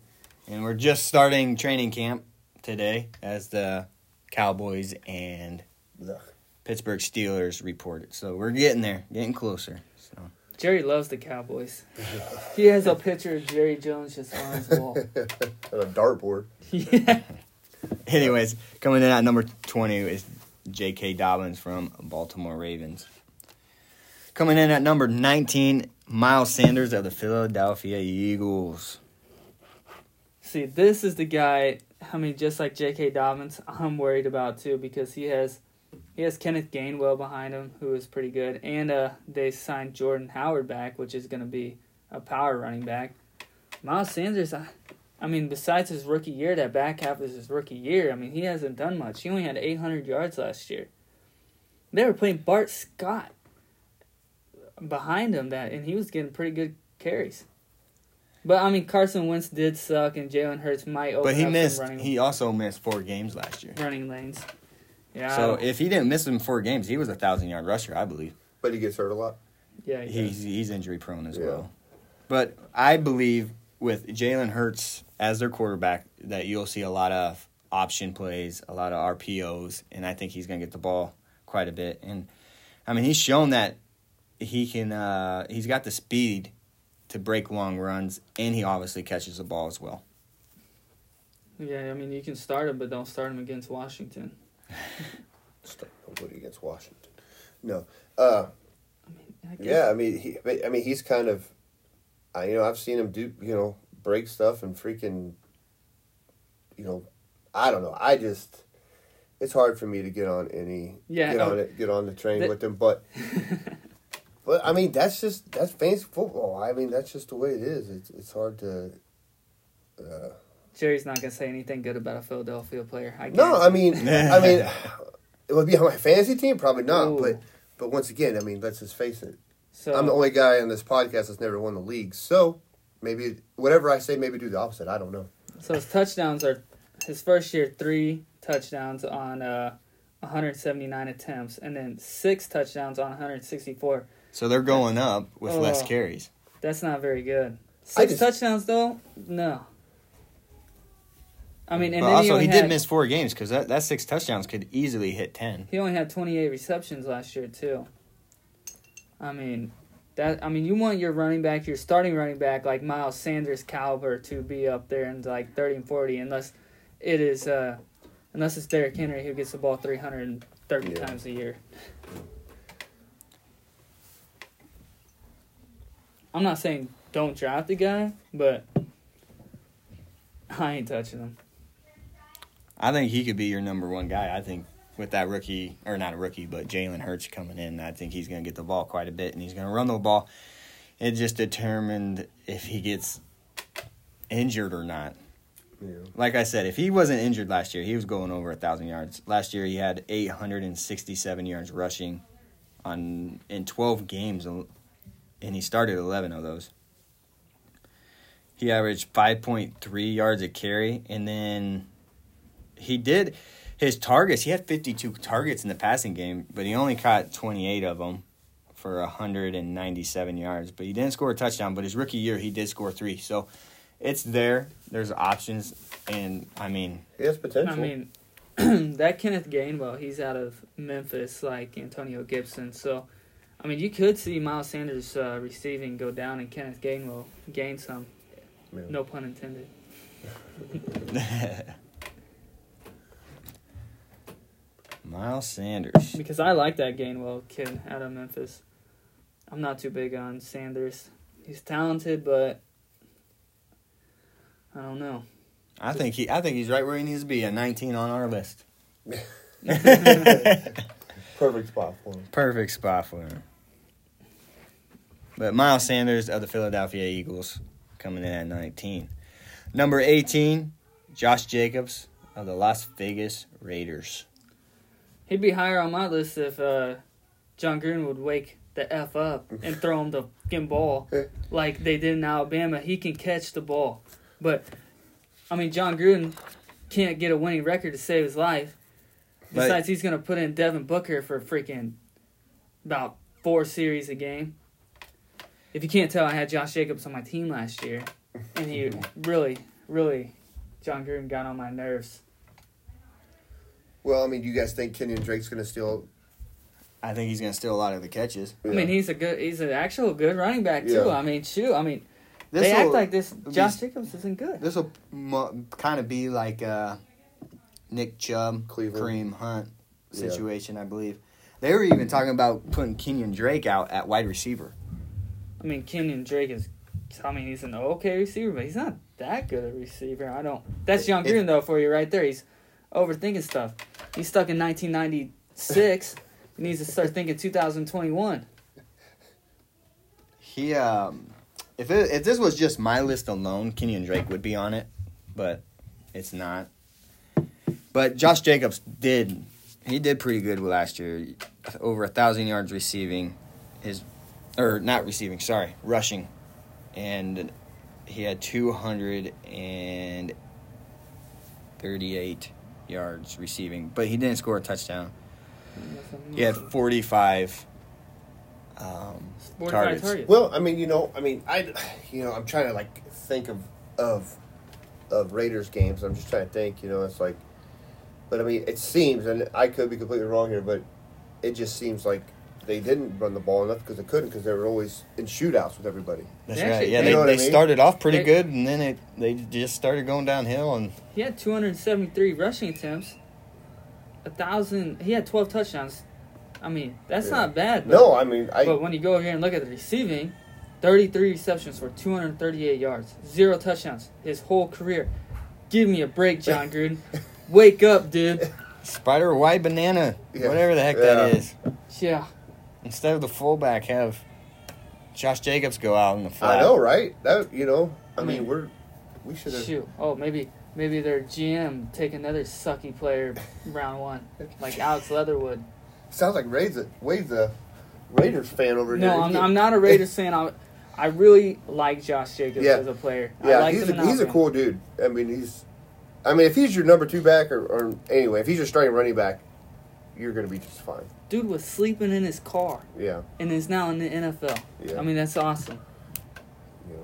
Speaker 1: and we're just starting training camp today as the Cowboys and
Speaker 2: Ugh.
Speaker 1: Pittsburgh Steelers reported. So we're getting there, getting closer. So
Speaker 3: Jerry loves the Cowboys. he has a picture of Jerry Jones just on his wall.
Speaker 2: On a dartboard.
Speaker 3: yeah.
Speaker 1: Anyways, coming in at number 20 is J.K. Dobbins from Baltimore Ravens. Coming in at number 19, Miles Sanders of the Philadelphia Eagles.
Speaker 3: See, this is the guy. I mean, just like J.K. Dobbins, I'm worried about too because he has he has Kenneth Gainwell behind him, who is pretty good, and uh, they signed Jordan Howard back, which is going to be a power running back. Miles Sanders, I, I mean, besides his rookie year, that back half is his rookie year. I mean, he hasn't done much. He only had 800 yards last year. They were playing Boston Scott behind him, that, and he was getting pretty good carries. But I mean, Carson Wentz did suck, and Jalen Hurts might open
Speaker 1: But he
Speaker 3: up
Speaker 1: missed.
Speaker 3: running,
Speaker 1: He also missed four games last year.
Speaker 3: running lanes. Yeah,
Speaker 1: So if he didn't miss him four games, he was a thousand yard rusher, I believe.
Speaker 2: But he gets hurt a lot.
Speaker 3: yeah, he does.
Speaker 1: He's he's injury prone as
Speaker 2: Yeah.
Speaker 1: well. But I believe with Jalen Hurts as their quarterback that you'll see a lot of option plays, a lot of RPOs, and I think he's going to get the ball quite a bit. And I mean, he's shown that he can. Uh, he's got the speed to break long runs, and he obviously catches the ball as well.
Speaker 3: Yeah, I mean, you can start him, but don't start him against Washington.
Speaker 2: Start nobody against Washington. No. Uh,
Speaker 3: I guess-
Speaker 2: yeah, I mean, he, I mean, he's kind of, I you know, I've seen him do, you know, break stuff and freaking, you know, I don't know. I just, it's hard for me to get on any,
Speaker 3: Yeah,
Speaker 2: get on it, get on the train
Speaker 3: The-
Speaker 2: with him. But, but I mean, that's just that's fantasy football. I mean, that's just the way it is. It's it's hard to. Uh,
Speaker 3: Jerry's not gonna say anything good about a Philadelphia player. I
Speaker 2: no, I mean, I mean, it would be on my fantasy team, probably not.
Speaker 3: Ooh.
Speaker 2: But but once again, I mean, let's just face it.
Speaker 3: so.
Speaker 2: I'm the only guy on this podcast that's never won the league. So maybe whatever I say, maybe do the opposite. I don't know.
Speaker 3: So his touchdowns are his first year three touchdowns on uh, 179 attempts, and then six touchdowns on 164.
Speaker 1: So they're going up with less
Speaker 3: Oh.
Speaker 1: carries.
Speaker 3: That's not very good. Six
Speaker 2: just-
Speaker 3: touchdowns though, no. I mean, and
Speaker 1: But
Speaker 3: then he,
Speaker 1: also,
Speaker 3: only
Speaker 1: he
Speaker 3: had,
Speaker 1: did miss four games because that, that six touchdowns could easily hit ten.
Speaker 3: He only had 28 receptions last year too. I mean, that I mean, you want your running back, your starting running back like Miles Sanders caliber to be up there in like 30 and 40 unless it is uh unless it's Derrick Henry who gets the ball 330
Speaker 2: Yeah.
Speaker 3: times a year. I'm not saying don't draft the guy, but I ain't touching him.
Speaker 1: I think he could be your number one guy. I think with that rookie, or not a rookie, but Jalen Hurts coming in, I think he's going to get the ball quite a bit, and he's going to run the ball. It just determined if he gets injured or not.
Speaker 2: Yeah.
Speaker 1: Like I said, if he wasn't injured last year, he was going over a thousand yards. Last year, he had 867 yards rushing on in 12 games, and he started 11 of those. He averaged 5.3 yards a carry, and then he did his targets. He had 52 targets in the passing game, but he only caught 28 of them for 197 yards. But he didn't score a touchdown. But his rookie year, he did score three. So it's there. There's options, and I mean,
Speaker 2: He has potential.
Speaker 3: I mean, that Kenneth Gainwell, he's out of Memphis, like Antonio Gibson. So, I mean, you could see Miles Sanders uh, receiving go down and Kenneth Gainwell gain some.
Speaker 2: Yeah.
Speaker 3: No pun intended.
Speaker 1: Miles Sanders.
Speaker 3: Because I like that Gainwell kid out of Memphis. I'm not too big on Sanders. He's talented, but I don't know.
Speaker 1: I think he. I think he's right where he needs to be. A 19 on our list.
Speaker 2: Perfect spot for him.
Speaker 1: Perfect spot for him. But Miles Sanders of the Philadelphia Eagles coming in at 19. Number 18, Josh Jacobs of the Las Vegas Raiders.
Speaker 3: He'd be higher on my list if uh, Jon Gruden would wake the F up and throw him the fucking ball like they did in Alabama. He can catch the ball. But, I mean, Jon Gruden can't get a winning record to save his life.
Speaker 1: But-
Speaker 3: Besides, he's going to put in Devin Booker for freaking about four series a game. If you can't tell, I had Josh Jacobs on my team last year. And he really, really, Jon Gruden got on my nerves.
Speaker 2: Well, I mean, do you guys think Kenyon Drake's going to steal?
Speaker 1: I think he's going to steal a lot of the catches.
Speaker 3: I mean, he's a good, he's an actual good running back too.
Speaker 2: Yeah.
Speaker 3: I mean, shoot, I mean, they
Speaker 1: This'll-
Speaker 3: act like this.
Speaker 1: be-
Speaker 3: Josh Jacobs isn't good.
Speaker 1: This will kind of be like uh, Nick Chubb,
Speaker 2: Cleveland.
Speaker 1: Kareem Hunt
Speaker 2: Yeah.
Speaker 1: situation, I believe. They were even talking about putting Kenyon Drake out at wide receiver.
Speaker 3: I mean, Kenyon Drake is, I mean, he's an okay receiver, but he's not that good a receiver. I don't. That's John
Speaker 1: If-
Speaker 3: Gruden though for you right there. He's overthinking stuff. He's stuck in 1996. he needs to start thinking 2021.
Speaker 1: He, um, if it, if this was just my list alone, Kenyon Drake would be on it, but it's not. But Josh Jacobs did, he did pretty good last year, over a thousand yards receiving, his, or not receiving, sorry, rushing, and he had two hundred and thirty-eight yards receiving, but he didn't score a touchdown. He had forty-five. Um,
Speaker 3: 45
Speaker 1: targets.
Speaker 3: targets.
Speaker 2: Well, I mean, you know, I mean, I, you know, I'm trying to like think of of of Raiders games. I'm just trying to think. You know, it's like, but I mean, it seems, and I could be completely wrong here, but it just seems like they didn't run the ball enough because they couldn't because they were always in shootouts with everybody.
Speaker 1: That's
Speaker 3: They
Speaker 1: right.
Speaker 3: actually-
Speaker 1: Yeah,
Speaker 3: you
Speaker 1: they,
Speaker 2: know
Speaker 1: they
Speaker 2: I mean?
Speaker 1: started off pretty
Speaker 3: They-
Speaker 1: good, and then it they just started going downhill. And
Speaker 3: He had 273 rushing attempts. A thousand. He had 12 touchdowns. I mean, that's
Speaker 2: Yeah.
Speaker 3: not bad. But,
Speaker 2: No, I mean, I
Speaker 3: but when you go over here and look at the receiving, 33 receptions for 238 yards, zero touchdowns his whole career. Give me a break, John Gruden. Wake up, dude.
Speaker 1: Spider White Banana,
Speaker 2: Yeah.
Speaker 1: whatever the heck that
Speaker 2: Yeah.
Speaker 1: is.
Speaker 3: Yeah.
Speaker 1: Instead of the fullback, have Josh Jacobs go out in the flat.
Speaker 2: I know, right? That you know, I,
Speaker 3: I
Speaker 2: mean,
Speaker 3: mean,
Speaker 2: we're we should have.
Speaker 3: Shoot. Oh, maybe maybe their GM take another sucky player round one, like Alex Leatherwood.
Speaker 2: Sounds like Wade's a, Wade's a Raiders fan over here.
Speaker 3: No, I'm, I'm not a Raiders fan. I, I really like Josh Jacobs
Speaker 2: Yeah.
Speaker 3: as a player. I
Speaker 2: Yeah,
Speaker 3: like
Speaker 2: he's
Speaker 3: him
Speaker 2: a,
Speaker 3: in
Speaker 2: he's a
Speaker 3: Alabama.
Speaker 2: cool dude. I mean, he's. I mean, if he's your number two back, or, or anyway, if he's your starting running back, you're going to be just fine.
Speaker 3: Dude was sleeping in his car
Speaker 2: Yeah,
Speaker 3: and is now in the NFL.
Speaker 2: Yeah.
Speaker 3: I mean, that's awesome.
Speaker 2: yeah.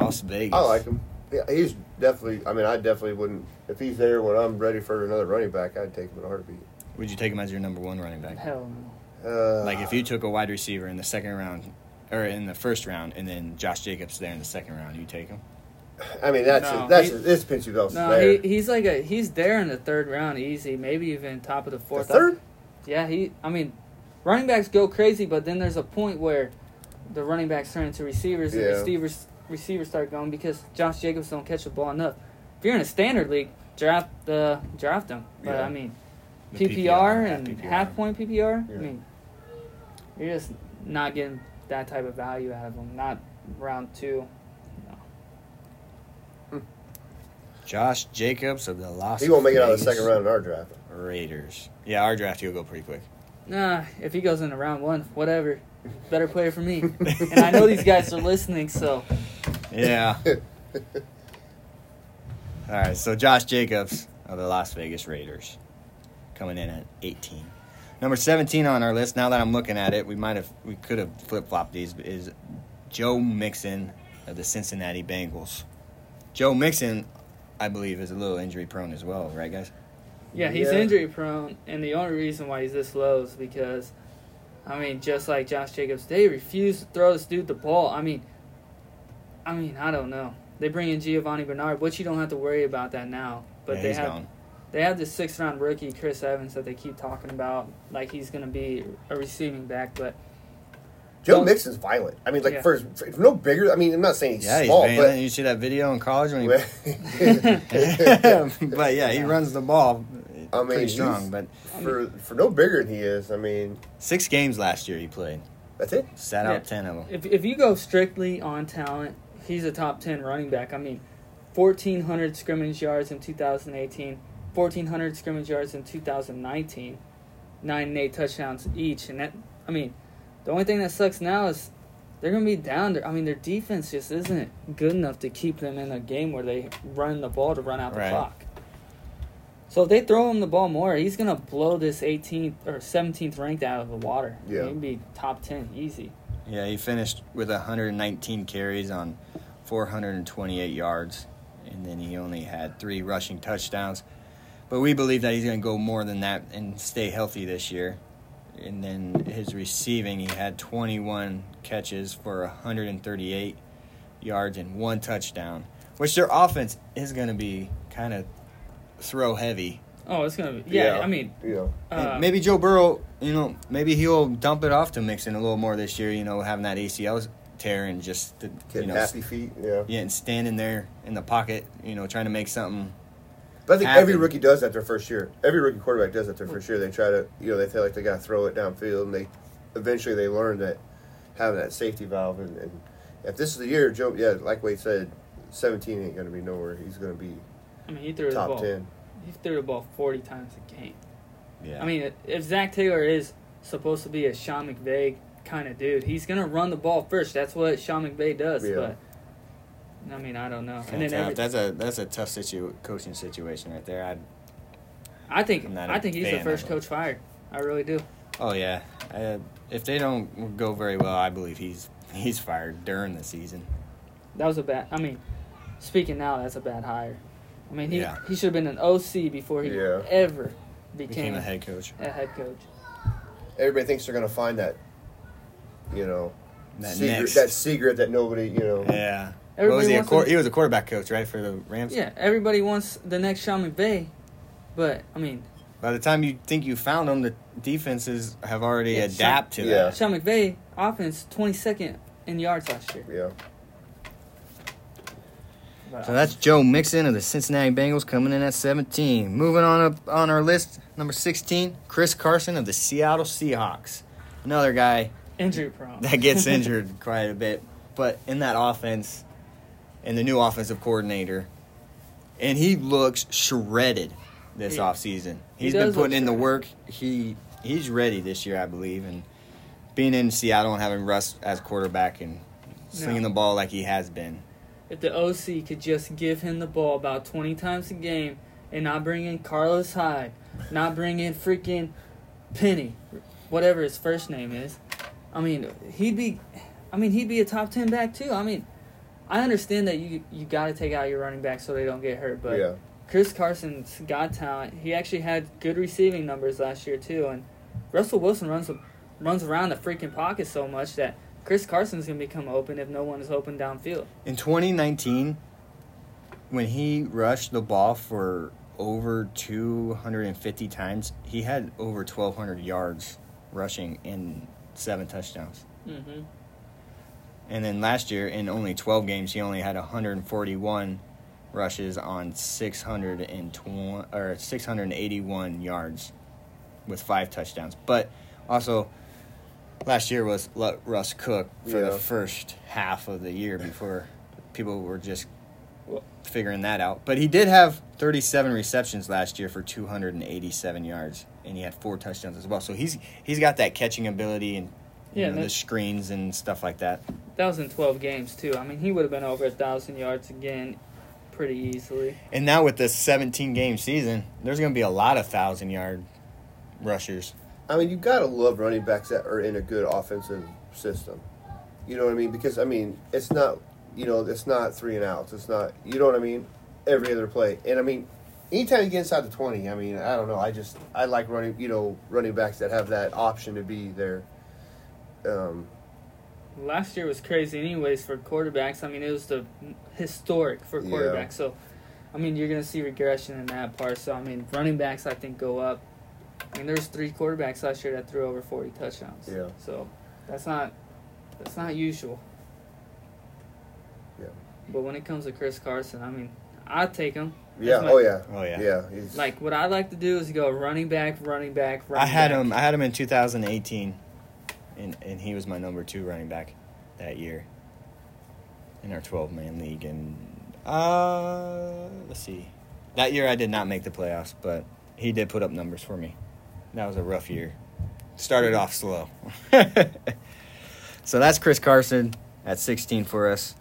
Speaker 1: Las Vegas.
Speaker 2: I like him. Yeah, he's definitely. I mean, I definitely wouldn't. If he's there when I'm ready for another running back, I'd take him in a heartbeat.
Speaker 1: Would you take him as your number one running back?
Speaker 3: Hell no.
Speaker 2: Uh,
Speaker 1: Like if you took a wide receiver in the second round, or in the first round, and then Josh Jacobs there in the second round, you take him.
Speaker 2: I mean, that's
Speaker 3: No,
Speaker 2: that's
Speaker 3: he-
Speaker 2: this Pincy Bell's
Speaker 3: No,
Speaker 2: there.
Speaker 3: he, he's like a he's there in the third round, easy. Maybe even top of the
Speaker 2: the
Speaker 3: fourth.
Speaker 2: third.
Speaker 3: Yeah, he. I mean, running backs go crazy, but then there's a point where the running backs turn into receivers, and
Speaker 2: Yeah.
Speaker 3: receivers receivers start going because Josh Jacobs don't catch the ball enough. If you're in a standard league, draft the draft them. But
Speaker 2: Yeah.
Speaker 3: I mean,
Speaker 1: The
Speaker 3: PPR,
Speaker 1: half
Speaker 3: and
Speaker 1: PPR.
Speaker 3: half point PPR.
Speaker 2: Yeah.
Speaker 3: I mean, you're just not getting that type of value out of them. Not round two.
Speaker 1: Josh Jacobs of the Las Vegas.
Speaker 2: He won't make it out of the second round in our draft.
Speaker 1: Raiders. Yeah, our draft he'll go pretty quick.
Speaker 3: Nah, if he goes into round one, whatever. Better player for me. and I know these guys are listening, so
Speaker 1: Yeah. All right, so Josh Jacobs of the Las Vegas Raiders coming in at 18. Number 17 on our list. Now that I'm looking at it, we might have we could have flip flopped these. Is Joe Mixon of the Cincinnati Bengals? Joe Mixon, I believe, is a little injury prone as well, right, guys?
Speaker 3: Yeah, he's
Speaker 2: Yeah.
Speaker 3: injury prone, and the only reason why he's this low is because, I mean, just like Josh Jacobs, they refuse to throw this dude the ball. I mean, I mean, I don't know. They bring in Giovani Bernard, which you don't have to worry about that now. But
Speaker 1: Yeah,
Speaker 3: they
Speaker 1: he's
Speaker 3: have
Speaker 1: gone.
Speaker 3: they have this sixth round rookie Chris Evans that they keep talking about, like he's going to be a receiving back. But
Speaker 2: Joe
Speaker 3: Well-
Speaker 2: Mixon's violent. I mean, like
Speaker 3: Yeah.
Speaker 2: for, for no bigger. I mean, I'm not saying he's
Speaker 1: Yeah, he's
Speaker 2: small,
Speaker 1: banging. you see that video in college when he
Speaker 2: but
Speaker 1: but yeah, he runs the ball
Speaker 2: I mean,
Speaker 1: pretty
Speaker 2: he's-
Speaker 1: strong. But
Speaker 2: for for no bigger than he is. I mean,
Speaker 1: six games last year he played,
Speaker 2: that's it.
Speaker 1: sat
Speaker 3: Yeah.
Speaker 1: out ten of them.
Speaker 3: if if you go strictly on talent, he's a top ten running back. I mean, fourteen hundred scrimmage yards in 2018, fourteen hundred scrimmage yards in 2019, nine and eight touchdowns each. And that, I mean, the only thing that sucks now is they're gonna be down. There. I mean, their defense just isn't good enough to keep them in a game where they run the ball to run out the
Speaker 1: Right.
Speaker 3: clock. So if they throw him the ball more, he's gonna blow this 18th or 17th ranked out of the water.
Speaker 2: Yeah.
Speaker 3: he'd be top 10 easy.
Speaker 1: Yeah, he finished with 119 carries on 428 yards, and then he only had three rushing touchdowns. But we believe that he's going to go more than that and stay healthy this year. And then his receiving, he had 21 catches for 138 yards and one touchdown, which their offense is going to be kind of throw heavy.
Speaker 3: Oh, it's gonna be. Yeah,
Speaker 2: Yeah.
Speaker 3: I mean,
Speaker 1: Yeah.
Speaker 3: uh,
Speaker 1: maybe Joe Burrow, you know, maybe he'll dump it off to Mixon a little more this year. You know, having that ACL tear and just the, you
Speaker 2: getting
Speaker 1: know,
Speaker 2: happy feet. Yeah.
Speaker 1: yeah, and standing there in the pocket, you know, trying to make something.
Speaker 2: But I think
Speaker 1: happen.
Speaker 2: every rookie does that their first year. Every rookie quarterback does that their first year. They try to, you know, they feel like they got to throw it downfield, and they eventually they learn that having that safety valve. And, and if this is the year, Joe, yeah, like Wade said, 17 ain't going to be nowhere. He's going to be
Speaker 3: I mean, he threw the
Speaker 2: top
Speaker 3: ball.
Speaker 2: 10.
Speaker 3: He threw the ball forty times a game.
Speaker 1: Yeah,
Speaker 3: I mean, if Zac Taylor is supposed to be a Sean McVay kind of dude, he's gonna run the ball first. That's what Sean McVay does.
Speaker 2: Yeah.
Speaker 3: But I mean, I don't know. And
Speaker 1: that's,
Speaker 3: then every,
Speaker 1: that's a that's a tough situ- coaching situation right there. I'd,
Speaker 3: I think
Speaker 1: I'm not a
Speaker 3: I think he's the first coach fired. I really do.
Speaker 1: oh yeah, uh, if they don't go very well, I believe he's he's fired during the season.
Speaker 3: That was a bad. I mean, speaking now, that's a bad hire. I mean, he
Speaker 1: Yeah.
Speaker 3: he should have been an OC before he
Speaker 2: Yeah.
Speaker 3: ever became,
Speaker 1: Became a head coach.
Speaker 3: a head coach.
Speaker 2: Everybody thinks they're going to find that, you know,
Speaker 1: That
Speaker 2: secret,
Speaker 1: next,
Speaker 2: that secret that nobody, you know.
Speaker 1: yeah. What
Speaker 3: Everybody
Speaker 1: was he? A
Speaker 3: wants
Speaker 1: quar-
Speaker 3: to-
Speaker 1: he was a quarterback coach, right, for the Rams.
Speaker 3: Yeah, everybody wants the next Sean McVay, but I mean,
Speaker 1: By the time you think you found him, the defenses have already
Speaker 3: Yeah,
Speaker 1: adapt to
Speaker 2: yeah.
Speaker 1: that.
Speaker 3: Sean McVay offense twenty second in yards last year.
Speaker 2: Yeah.
Speaker 1: So that's Joe Mixon of the Cincinnati Bengals coming in at 17. Moving on up on our list, number 16, Chris Carson of the Seattle Seahawks. Another guy
Speaker 3: injury prone.
Speaker 1: that gets injured quite a bit, but in that offense, and the new offensive coordinator, and he looks shredded this
Speaker 3: He-
Speaker 1: offseason.
Speaker 3: he
Speaker 1: He's been putting in the work. He he's ready this year, I believe, and being in Seattle and having Russ as quarterback and slinging
Speaker 3: No.
Speaker 1: the ball like he has been.
Speaker 3: If the OC could just give him the ball about 20 times a game and not bring in Carlos Hyde, not bring in freaking Penny, whatever his first name is, I mean, he'd be, I mean, he'd be a top 10 back too. I mean, I understand that you you got to take out your running back so they don't get hurt, but
Speaker 2: yeah.
Speaker 3: Chris Carson's got talent. He actually had good receiving numbers last year too, and Russell Wilson runs runs around the freaking pocket so much that Chris Carson's gonna become open if no one is open downfield.
Speaker 1: In 2019, when he rushed the ball for over 250 times, he had over 1,200 yards rushing and seven touchdowns.
Speaker 3: Mm-hmm.
Speaker 1: And then last year, in only 12 games, he only had 141 rushes on 620 or 681 yards with five touchdowns. But also, last year was let Russ cook for
Speaker 2: Yeah.
Speaker 1: the first half of the year before people were just figuring that out. But he did have 37 receptions last year for 287 yards, and he had four touchdowns as well. So he's he's got that catching ability and
Speaker 3: Yeah,
Speaker 1: know, the screens and stuff like that.
Speaker 3: that was in 12 games too. I mean, he would have been over a thousand yards again, pretty easily.
Speaker 1: And now with this 17 game season, there's going to be a lot of thousand yard rushers.
Speaker 2: I mean, you gotta love running backs that are in a good offensive system. You know what I mean? Because I mean, it's not you know, it's not three and outs. It's not you know what I mean. Every other play, and I mean, anytime you get inside the twenty, I mean, I don't know. I just I like running you know running backs that have that option to be there. Um,
Speaker 3: Last year was crazy, anyways, for quarterbacks. I mean, it was the historic for
Speaker 2: Yeah.
Speaker 3: quarterbacks. So, I mean, you're gonna see regression in that part. So, I mean, running backs, I think, go up. I mean, there's three quarterbacks last year that threw over 40 touchdowns.
Speaker 2: Yeah.
Speaker 3: So, that's not that's not usual.
Speaker 2: Yeah.
Speaker 3: But when it comes to Chris Carson, I mean, I take him.
Speaker 2: yeah.
Speaker 3: My-
Speaker 2: Oh yeah.
Speaker 1: Oh, yeah.
Speaker 2: Yeah. He's,
Speaker 3: Like what I like to do is go running back, running back, running
Speaker 1: I had
Speaker 3: back.
Speaker 1: him. I had him in 2018, and and he was my number two running back that year in our 12 man league. And uh, let's see, that year I did not make the playoffs, but he did put up numbers for me. That was a rough year. Started off slow. so that's Chris Carson at 16 for us.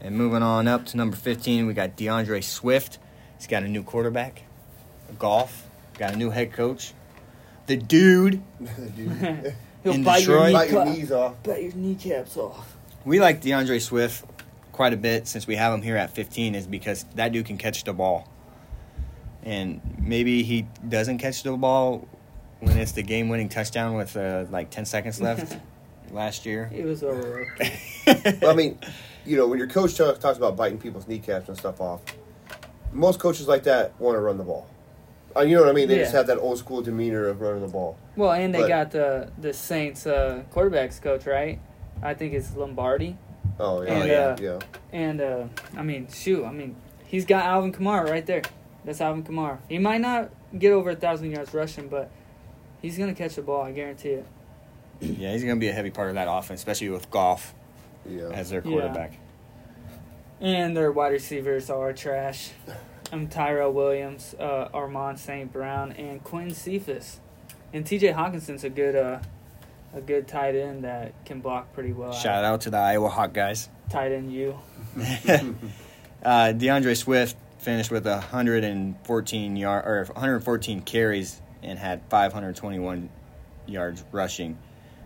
Speaker 1: And moving on up to number 15, we got DeAndre Swift. He's got a new quarterback, Goff, got a new head coach. The dude,
Speaker 2: Dude,
Speaker 3: He'll
Speaker 1: in
Speaker 3: bite your,
Speaker 1: Detroit-
Speaker 2: bite your knees off.
Speaker 3: bite your kneecaps off.
Speaker 1: we like DeAndre Swift quite a bit since we have him here at 15 is because that dude can catch the ball. And maybe he doesn't catch the ball when it's the game winning touchdown with uh, like 10 seconds left last year.
Speaker 3: It was over.
Speaker 2: But, I mean, you know, when your coach talk, talks about biting people's kneecaps and stuff off, most coaches like that want to run the ball. Uh, you know what I mean? They just have that old school demeanor of running the ball.
Speaker 3: Well, and they
Speaker 2: But-
Speaker 3: got the the Saints uh, quarterbacks coach, right? I think it's Lombardi.
Speaker 2: Oh yeah,
Speaker 3: And,
Speaker 2: yeah,
Speaker 3: uh,
Speaker 2: yeah.
Speaker 3: And uh, I mean, shoot, I mean, he's got Alvin Kamara right there. That's Alvin Kamara. He might not get over a thousand yards rushing, but he's gonna catch the ball. I guarantee it.
Speaker 1: yeah, he's going to be a heavy part of that offense, especially with Goff
Speaker 2: yeah.
Speaker 1: as their
Speaker 3: Yeah.
Speaker 1: quarterback.
Speaker 3: And their wide receivers are trash. I'm Tyrell Williams, uh, Amon-Ra St. Brown, and Quinn Cephus. And T.J. Hockenson's a good, uh, a good tight end that can block pretty well.
Speaker 1: Shout out to the Iowa Hawk guys.
Speaker 3: tight end you.
Speaker 1: uh, DeAndre Swift finished with 114 yard or 114 carries and had 521 yards rushing,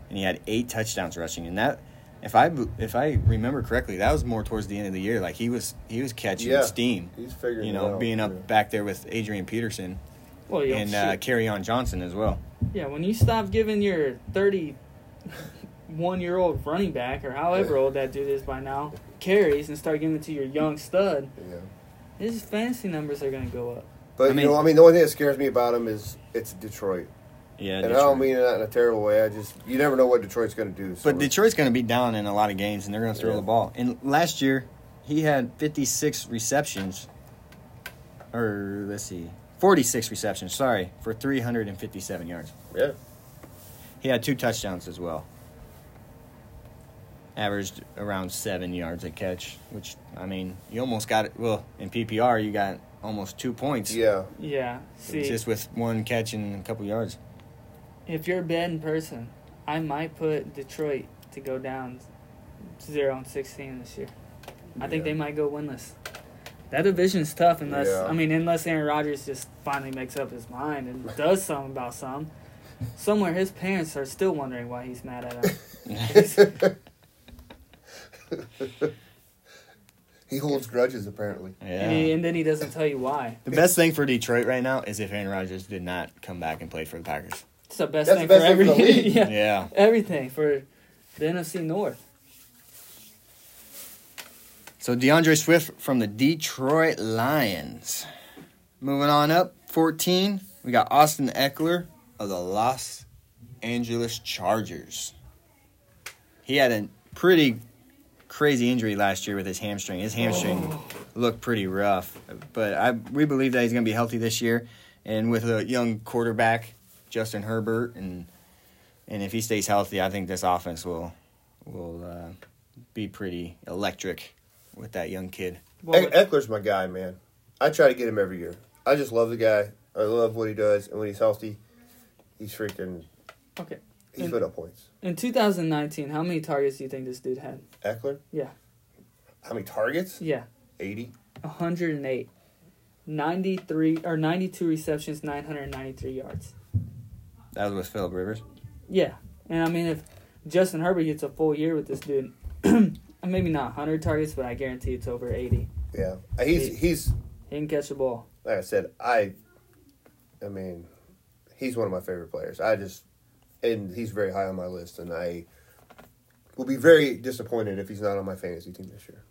Speaker 1: and he had eight touchdowns rushing. And that, if I if I remember correctly, that was more towards the end of the year. Like he was he was catching
Speaker 2: Yeah.
Speaker 1: steam.
Speaker 2: He's figuring
Speaker 1: You
Speaker 2: it
Speaker 1: know,
Speaker 2: out,
Speaker 1: being up
Speaker 2: yeah.
Speaker 1: back there with Adrian Peterson
Speaker 3: Well,
Speaker 1: and uh. Kerryon Johnson as well.
Speaker 3: Yeah. When you stop giving your thirty-one-year-old running back or however old that dude is by now carries and start giving it to your young stud,
Speaker 2: Yeah.
Speaker 3: his fantasy numbers are gonna go up.
Speaker 2: But
Speaker 1: I mean-
Speaker 2: you know, I mean, the only thing that scares me about him is it's Detroit,
Speaker 1: Yeah,
Speaker 2: and I don't mean that in a terrible way. I just you never know what Detroit's going to do. So
Speaker 1: But Detroit's going to be down in a lot of games, and they're going to throw
Speaker 2: Yeah.
Speaker 1: the ball. And last year, he had 56 receptions, or let's see, 46 receptions. Sorry, for 357 yards.
Speaker 2: yeah,
Speaker 1: He had two touchdowns as well. Averaged around seven yards a catch, which I mean, you almost got it. Well, in PPR, you got almost two points.
Speaker 2: yeah,
Speaker 3: Yeah. See,
Speaker 1: just with one catch and a couple yards.
Speaker 3: if you're a betting person, I might put Detroit to go down zero and sixteen this year. I think they might go winless. That division's tough unless
Speaker 2: Yeah.
Speaker 3: I mean unless Aaron Rodgers just finally makes up his mind and does something about some. Somewhere his parents are still wondering why he's mad at him.
Speaker 2: he holds grudges apparently.
Speaker 1: yeah.
Speaker 3: and, he- and then he doesn't tell you why.
Speaker 1: The best thing for Detroit right now is if Aaron Rodgers did not come back and play for the Packers.
Speaker 3: It's the best
Speaker 2: That's
Speaker 3: thing
Speaker 2: the best
Speaker 3: for
Speaker 2: thing for
Speaker 3: every
Speaker 2: the league.
Speaker 3: yeah,
Speaker 1: Yeah.
Speaker 3: everything for the NFC North.
Speaker 1: So DeAndre Swift from the Detroit Lions. Moving on up, 14, we got Austin Ekeler of the Los Angeles Chargers. He had a pretty crazy injury last year with his hamstring. His hamstring looked pretty rough, but I we believe that he's going to be healthy this year. And with a young quarterback, Justin Herbert, and and if he stays healthy, I think this offense will will uh, be pretty electric with that young kid.
Speaker 3: Well,
Speaker 2: E- Ekeler's my guy, man. I try to get him every year. I just love the guy. I love what he does, and when he's healthy, he's freaking.
Speaker 3: okay.
Speaker 2: He's
Speaker 3: And-
Speaker 2: put up points.
Speaker 3: In 2019, how many targets do you think this dude had?
Speaker 2: Ekeler.
Speaker 3: Yeah.
Speaker 2: How many targets?
Speaker 3: Yeah,
Speaker 2: Eighty.
Speaker 3: 108. 93 or 92 receptions, 993 yards.
Speaker 1: That was with Philip Rivers.
Speaker 3: Yeah. And I mean, if Justin Herbert gets a full year with this dude, maybe not 100 targets, but I guarantee it's over 80.
Speaker 2: Yeah. He's he's
Speaker 3: He can catch the ball.
Speaker 2: like I said. I. I mean, he's one of my favorite players. I just, and he's very high on my list, and I will be very disappointed if he's not on my fantasy team this year.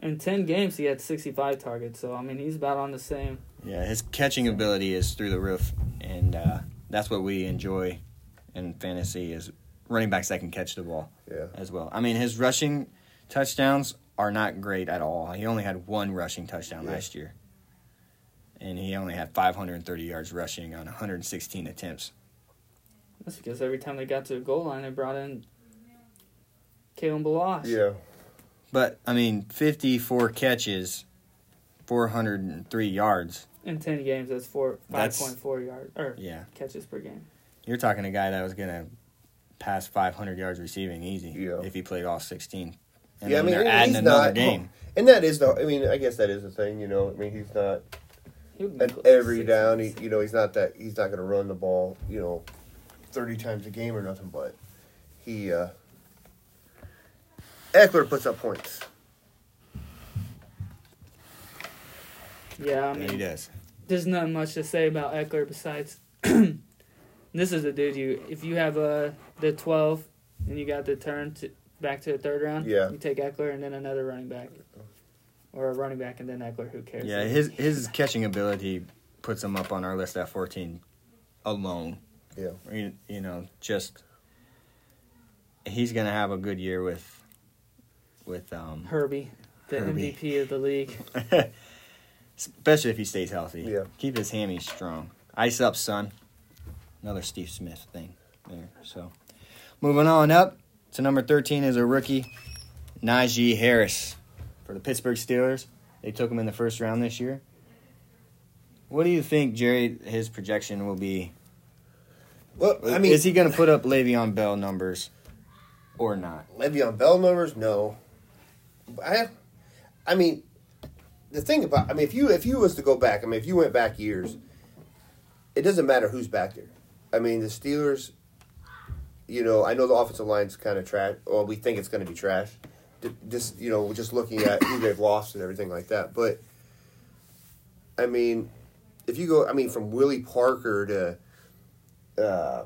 Speaker 3: In 10 games, he had 65 targets. So, I mean, he's about on the same.
Speaker 1: Yeah, his catching ability is through the roof, and uh, that's what we enjoy in fantasy is running backs that can catch the ball
Speaker 2: Yeah.
Speaker 1: as well. I mean, his rushing touchdowns are not great at all. He only had one rushing touchdown
Speaker 2: Yeah.
Speaker 1: last year, and he only had 530 yards rushing on 116 attempts.
Speaker 3: That's because every time they got to the goal line, they brought in Kalen Ballage.
Speaker 2: Yeah.
Speaker 1: But I mean, 54 catches, 403 yards.
Speaker 3: In 10 games, that's four 5.4 yards or
Speaker 1: Yeah,
Speaker 3: catches per game.
Speaker 1: you're talking a guy that was gonna pass 500 yards receiving easy
Speaker 2: Yeah.
Speaker 1: if he played all 16. And
Speaker 2: yeah, I mean,
Speaker 1: they're adding
Speaker 2: he's
Speaker 1: another
Speaker 2: not,
Speaker 1: game.
Speaker 2: and that is the. I mean, I guess that is the thing. You know, I mean, he's not
Speaker 3: He
Speaker 2: at every
Speaker 3: 60.
Speaker 2: down. He, you know, he's not that. He's not going to run the ball. You know, thirty times a game or nothing. But he. uh Ekeler puts up points.
Speaker 3: Yeah, I
Speaker 1: Yeah, he does.
Speaker 3: there's not much to say about Ekeler besides this is a dude you if you have uh, the 12 and you got the turn to back to the third round,
Speaker 2: Yeah.
Speaker 3: you take Ekeler and then another running back. Or a running back and then Ekeler, who cares?
Speaker 1: Yeah, his his catching ability puts him up on our list at 14 alone.
Speaker 2: Yeah.
Speaker 1: You, you know, just he's gonna have a good year with with um,
Speaker 3: Herbie, the
Speaker 1: Herbie.
Speaker 3: MVP of the league.
Speaker 1: especially if he stays healthy.
Speaker 2: Yeah.
Speaker 1: keep his hammy strong. Ice up, son. Another Steve Smith thing there. So, moving on up to number 13 is a rookie, Najee Harris for the Pittsburgh Steelers. They took him in the first round this year. What do you think, Jerry? His projection will be.
Speaker 2: Well, I mean,
Speaker 1: is he going to put up Le'Veon Bell numbers, or not?
Speaker 2: Le'Veon Bell numbers? No. I, I mean, the thing about I mean, if you if you was to go back, I mean, if you went back years, it doesn't matter who's back there. I mean, the Steelers. You know, I know the offensive line's kind of trash. Well, we think it's going to be trash. Just you know, just looking at who they've lost and everything like that. But I mean, if you go, I mean, from Willie Parker to uh,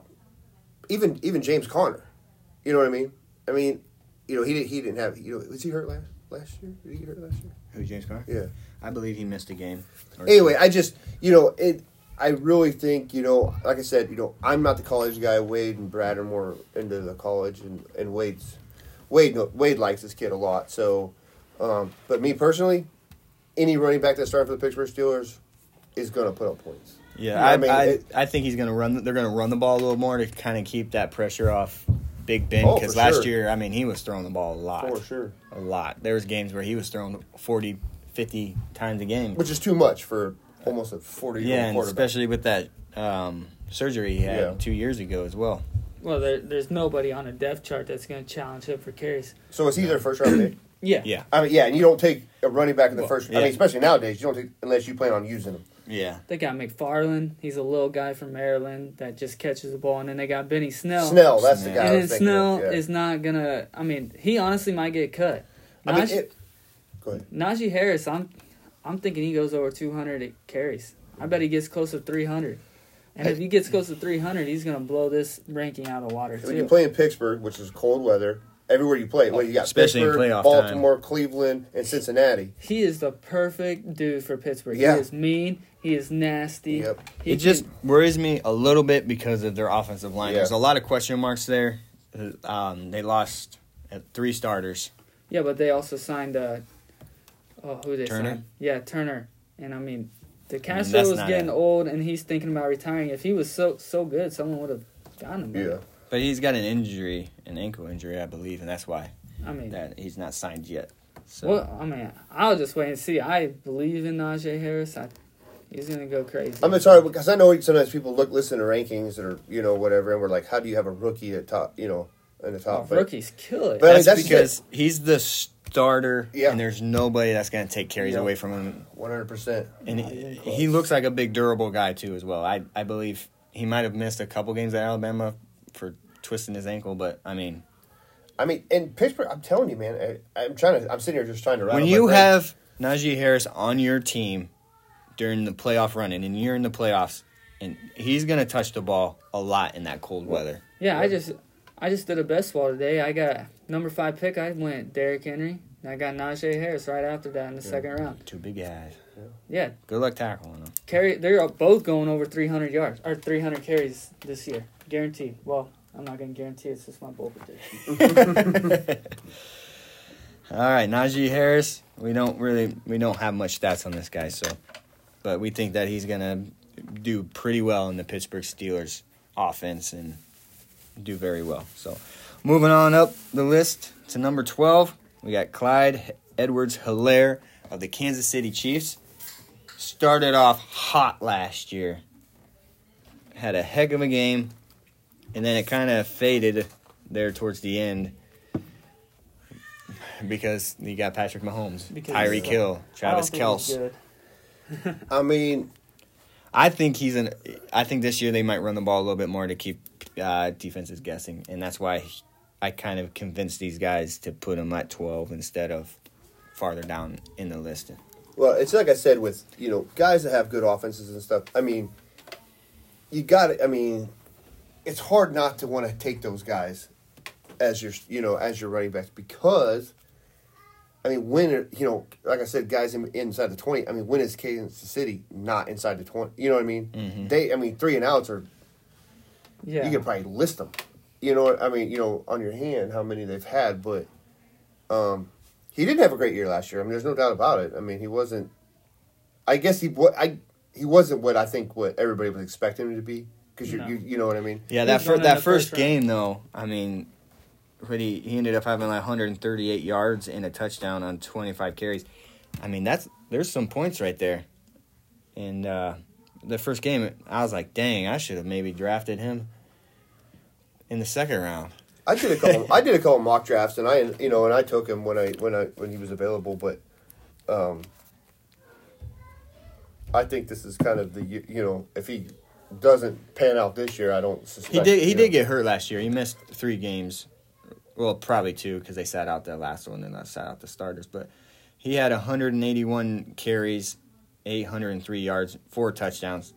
Speaker 2: even even James Conner. You know what I mean? I mean, you know, he didn't he didn't have you know was he hurt last last year? Did he get hurt last year?
Speaker 1: Who James Carr?
Speaker 2: Yeah.
Speaker 1: I believe he missed a game.
Speaker 2: Anyway,
Speaker 1: two.
Speaker 2: I just you know it. I really think you know, like I said, you know, I'm not the college guy. Wade and Brad are more into the college, and and Wade's Wade no, Wade likes this kid a lot. So, um, but me personally, any running back that's starting for the Pittsburgh Steelers is going to put up points.
Speaker 1: Yeah,
Speaker 2: You know
Speaker 1: I,
Speaker 2: I mean?
Speaker 1: I,
Speaker 2: It-
Speaker 1: I think he's gonna run. They're gonna run the ball a little more to kind of keep that pressure off Big Ben
Speaker 2: Oh,
Speaker 1: because
Speaker 2: for
Speaker 1: last
Speaker 2: sure.
Speaker 1: year, I mean, he was throwing the ball a lot,
Speaker 2: For sure,
Speaker 1: a lot. There was games where he was throwing 40, 50 times a game.
Speaker 2: which is too much for almost a 40 year
Speaker 1: yeah,
Speaker 2: old
Speaker 1: and
Speaker 2: quarterback.
Speaker 1: especially with that um, surgery he had
Speaker 2: Yeah.
Speaker 1: two years ago as well.
Speaker 3: Well, there, there's nobody on a depth chart that's going to challenge him for carries.
Speaker 2: so is he their first round pick?
Speaker 3: Yeah.
Speaker 1: Yeah,
Speaker 2: I mean, yeah, and you don't take a running back in the
Speaker 1: Well,
Speaker 2: first. I
Speaker 1: yeah.
Speaker 2: mean, especially nowadays, you don't take unless you plan on using them.
Speaker 1: yeah.
Speaker 3: They got McFarland. He's a little guy from Maryland that just catches the ball. And then they got Benny Snell.
Speaker 2: Snell, that's the guy. I
Speaker 3: And then
Speaker 2: was thinking
Speaker 3: Snell
Speaker 2: of, yeah.
Speaker 3: is not going to. I mean, he honestly might get cut.
Speaker 2: I mean,
Speaker 3: Najee,
Speaker 2: it, go ahead.
Speaker 3: Najee Harris, I'm, I'm thinking he goes over 200 carries. I bet he gets close to 300. And if he gets close to 300, he's going to blow this ranking out of the water,
Speaker 2: When you
Speaker 3: too.
Speaker 2: play in Pittsburgh, which is cold weather, everywhere you play, well, you got
Speaker 1: Especially in
Speaker 2: Pittsburgh,
Speaker 1: playoff
Speaker 2: Baltimore, Cleveland, and Cincinnati.
Speaker 3: He is the perfect dude for Pittsburgh.
Speaker 2: Yeah.
Speaker 3: He is mean. He is nasty.
Speaker 2: Yep.
Speaker 3: He
Speaker 1: It just worries me a little bit because of their offensive line.
Speaker 2: Yeah.
Speaker 1: There's a lot of question marks there. Um, they lost uh, three starters.
Speaker 3: Yeah, but they also signed uh oh who they
Speaker 1: Turner?
Speaker 3: signed? Yeah, Turner. And I mean the
Speaker 1: I mean,
Speaker 3: Castro
Speaker 1: that's
Speaker 3: was getting
Speaker 1: a-
Speaker 3: old and he's thinking about retiring. If he was so so good, someone would have gotten him.
Speaker 2: Yeah.
Speaker 1: But he's got an injury, an ankle injury, I believe, and that's why
Speaker 3: I mean
Speaker 1: that he's not signed yet. So
Speaker 3: well I mean I'll just wait and see. I believe in Najee Harris. I He's gonna go crazy.
Speaker 2: I'm sorry because I know sometimes people look listen to rankings or you know whatever, and we're like, how do you have a rookie at top? You know, in the
Speaker 3: Oh,
Speaker 2: top. But-
Speaker 3: rookies kill it.
Speaker 2: But- I mean,
Speaker 1: That's,
Speaker 2: that's
Speaker 1: because he's the starter,
Speaker 2: Yeah.
Speaker 1: and there's nobody that's going to take carries
Speaker 2: Yeah.
Speaker 1: away from him.
Speaker 2: One hundred percent.
Speaker 1: And he, he looks like a big, durable guy too, as well. I I believe he might have missed a couple games at Alabama for twisting his ankle, but I mean,
Speaker 2: I mean, in Pittsburgh, I'm telling you, man. I, I'm trying to. I'm sitting here just trying to. rattle
Speaker 1: when you
Speaker 2: brain.
Speaker 1: have Najee Harris on your team during the playoff run, and you're in the playoffs, and he's going to touch the ball a lot in that cold weather.
Speaker 3: yeah, I just I just did a best ball today. I got number five pick. I went Derrick Henry. And I got Najee Harris right after that in the second round.
Speaker 1: Two big guys.
Speaker 3: Yeah,
Speaker 1: Good luck tackling them.
Speaker 3: carry. They're both going over 300 yards or 300 carries this year, guaranteed. Well, I'm not gonna guarantee. It's just my bold prediction.
Speaker 1: All right, Najee Harris. We don't really we don't have much stats on this guy, so but we think that he's gonna do pretty well in the Pittsburgh Steelers offense and do very well. So moving on up the list to number twelve, we got Clyde Edwards Helaire of the Kansas City Chiefs. Started off hot last year. Had a heck of a game, and then it kind of faded there towards the end because you got Patrick Mahomes,
Speaker 3: Because-
Speaker 1: Tyreek Hill, Travis
Speaker 3: I don't think he's Kelce.
Speaker 2: I mean,
Speaker 1: I think he's an. I think this year they might run the ball a little bit more to keep uh, is guessing, and that's why he- I kind of convinced these guys to put him at twelve instead of farther down in the list.
Speaker 2: well, it's like I said with you know guys that have good offenses and stuff. I mean, you got to I mean, it's hard not to want to take those guys as your you know as your running backs because. I mean, when you know, like I said, guys in, inside the twenty. I mean, when is Kansas City not inside the twenty? You know what I mean?
Speaker 1: Mhm.
Speaker 2: They, I mean, three and outs are
Speaker 3: Yeah.
Speaker 2: you could probably list them. You know, what I mean, you know, on your hand how many they've had, but um, he didn't have a great year last year. I mean, there's no doubt about it. I mean, he wasn't. I guess he what I he wasn't what I think what everybody was expecting him to be because you
Speaker 3: No.
Speaker 2: you you know what I mean.
Speaker 1: Yeah, that
Speaker 3: going
Speaker 1: fir- that first
Speaker 3: first round?
Speaker 1: game though, I mean, pretty. He ended up having like 138 yards and a touchdown on 25 carries. I mean, that's there's some points right there. And uh, the first game, I was like, dang, I should have maybe drafted him in the second round.
Speaker 2: I did a couple. I did a couple mock drafts, and I you know, and I took him when I when I when he was available. But um, I think this is kind of the you know if he doesn't pan out this year, I don't suspect.
Speaker 1: He did. He did
Speaker 2: know.
Speaker 1: get hurt last year. He missed three games. Well, probably two because they sat out the last one and I sat out the starters. But he had 181 carries, 803 yards, four touchdowns.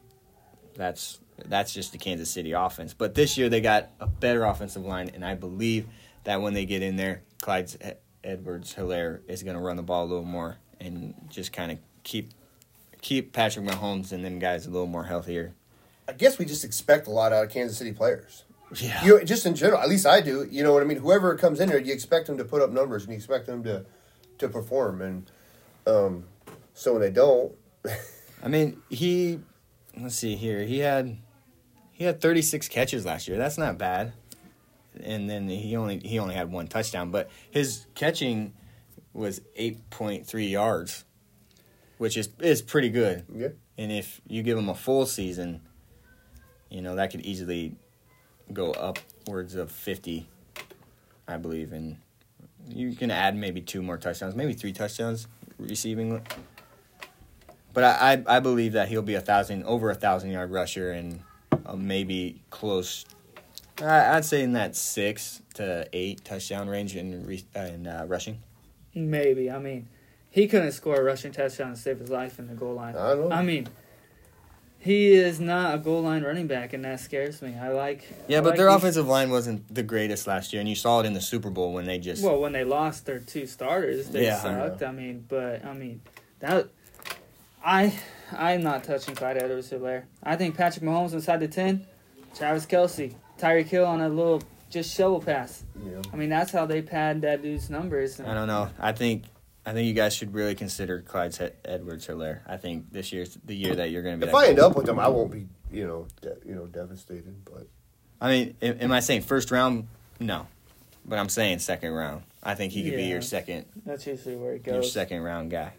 Speaker 1: That's that's just the Kansas City offense. But this year they got a better offensive line, and I believe that when they get in there, Clyde Edwards Helaire is going to run the ball a little more and just kind of keep keep Patrick Mahomes and them guys a little more healthier.
Speaker 2: I guess we just expect a lot out of Kansas City players.
Speaker 1: Yeah.
Speaker 2: You just in general, at least I do. You know what I mean? Whoever comes in there, you expect them to put up numbers and you expect them to to perform. And um, so when they don't,
Speaker 1: I mean, he let's see here. He had he had 36 catches last year. That's not bad. And then he only he only had one touchdown, but his catching was 8.3 yards, which is is pretty good.
Speaker 2: yeah,
Speaker 1: And if you give him a full season, you know, that could easily go upwards of 50, I believe. And you can add maybe two more touchdowns, maybe three touchdowns receiving. But I, I, I believe that he'll be a thousand, over a thousand yard rusher and uh, maybe close. I, I'd say in that six to eight touchdown range in, re, uh, in uh, rushing.
Speaker 3: Maybe. I mean, he couldn't score a rushing touchdown to save his life in the goal line.
Speaker 2: I know.
Speaker 3: I mean, he is not a goal line running back, and that scares me. I like.
Speaker 1: Yeah,
Speaker 3: I
Speaker 1: but
Speaker 3: like
Speaker 1: their
Speaker 3: these-
Speaker 1: offensive line wasn't the greatest last year, and you saw it in the Super Bowl when they just.
Speaker 3: Well, when they lost their two starters, they
Speaker 1: Yeah.
Speaker 3: sucked. I mean, but I mean that. I I'm not touching Clyde Edwards Helaire. I think Patrick Mahomes inside the ten, Travis Kelce, Tyreek Hill on a little just shovel pass.
Speaker 2: yeah.
Speaker 3: I mean that's how they pad that dude's numbers.
Speaker 1: I don't know. I think I think you guys should really consider Clyde Edwards Helaire. I think this year's the year that you're going to be.
Speaker 2: If I end
Speaker 1: oh.
Speaker 2: up with them, I won't be you know de- you know devastated. But
Speaker 1: I mean, am, am I saying first round? No, but I'm saying second round. I think he could be your second,
Speaker 3: That's usually where it goes.
Speaker 1: your second round guy.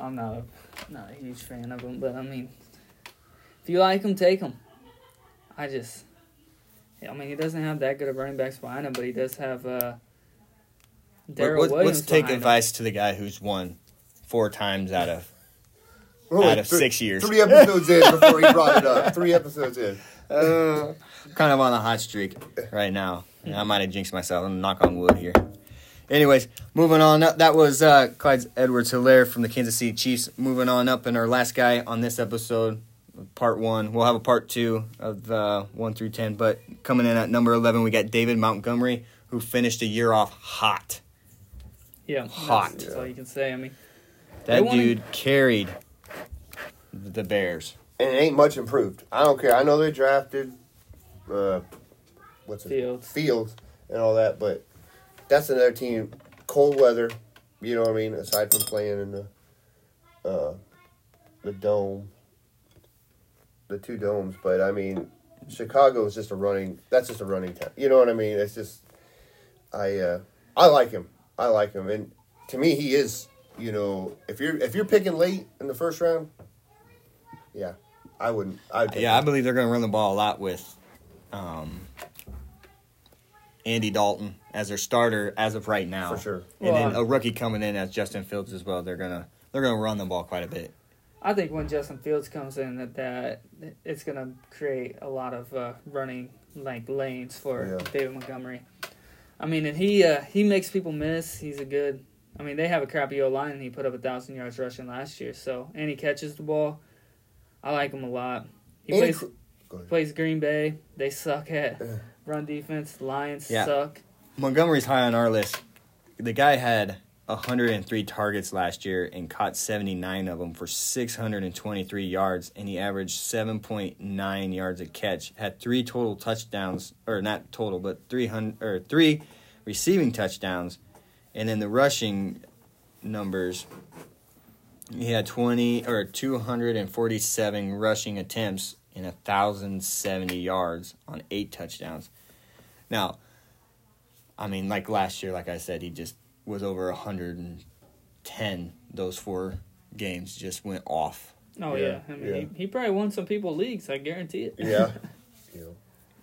Speaker 3: I'm not a not a huge fan of him, but I mean, if you like him, take him. I just, I mean, he doesn't have that good of running backs behind him, but he does have uh, Daryl
Speaker 1: Let,
Speaker 3: Williams.
Speaker 1: us take
Speaker 3: behind him.
Speaker 1: advice to the guy who's won four times out of
Speaker 2: We're
Speaker 1: out of
Speaker 2: three-
Speaker 1: six years.
Speaker 2: Three episodes in before he brought it up. Three episodes in.
Speaker 1: Uh, kind of on a hot streak right now. I might have jinxed myself. I'm knock on wood here. Anyways, moving on up. That was uh, Clyde Edwards Helaire from the Kansas City Chiefs. Moving on up, and our last guy on this episode, part one. We'll have a part two of uh, one through ten. But coming in at number eleven, we got David Montgomery, who finished a year off hot.
Speaker 3: Yeah,
Speaker 1: Hot.
Speaker 3: That's, that's all you can say. I mean,
Speaker 1: That
Speaker 3: They wanna-
Speaker 1: dude carried the Bears.
Speaker 2: And it ain't much improved. I don't care. I know they drafted uh, what's it?
Speaker 3: Fields.
Speaker 2: Fields and all that, but that's another team. Cold weather, you know what I mean. Aside from playing in the uh, the dome, the two domes, but I mean, Chicago is just a running. That's just a running town. You know what I mean? It's just I uh, I like him. I like him, and to me, he is. You know, if you're if you're picking late in the first round, yeah, I wouldn't. I'd
Speaker 1: Yeah, I believe they're going to run the ball a lot with um, Andy Dalton as their starter as of right now.
Speaker 2: For sure.
Speaker 1: And then a rookie coming in as Justin Fields as well. They're gonna they're gonna run the ball quite a bit.
Speaker 3: I think when Justin Fields comes in, that that it's gonna create a lot of uh, running like lanes for
Speaker 2: Yeah.
Speaker 3: David Montgomery. I mean, and he uh, he makes people miss. He's a good. I mean, they have a crappy O line, and he put up a thousand yards rushing last year. So, and he catches the ball. I like him a lot. He
Speaker 2: Andy
Speaker 3: plays
Speaker 2: Cr-
Speaker 3: plays Green Bay. They suck at
Speaker 2: Yeah.
Speaker 3: Run defense. Lions
Speaker 1: Yeah.
Speaker 3: suck.
Speaker 1: Montgomery's high on our list. The guy had 103 targets last year and caught 79 of them for 623 yards, and he averaged 7.9 yards a catch. Had three total touchdowns, or not total, but 300 or three receiving touchdowns, and then the rushing numbers. He had 20 or 247 rushing attempts and 1,070 yards on eight touchdowns. Now, I mean, like last year, like I said, he just was over 110 those four games, just went off.
Speaker 3: Oh
Speaker 2: Yeah,
Speaker 3: yeah, I mean,
Speaker 2: yeah.
Speaker 3: he, he probably won some people leagues. I guarantee it.
Speaker 2: Yeah. you know.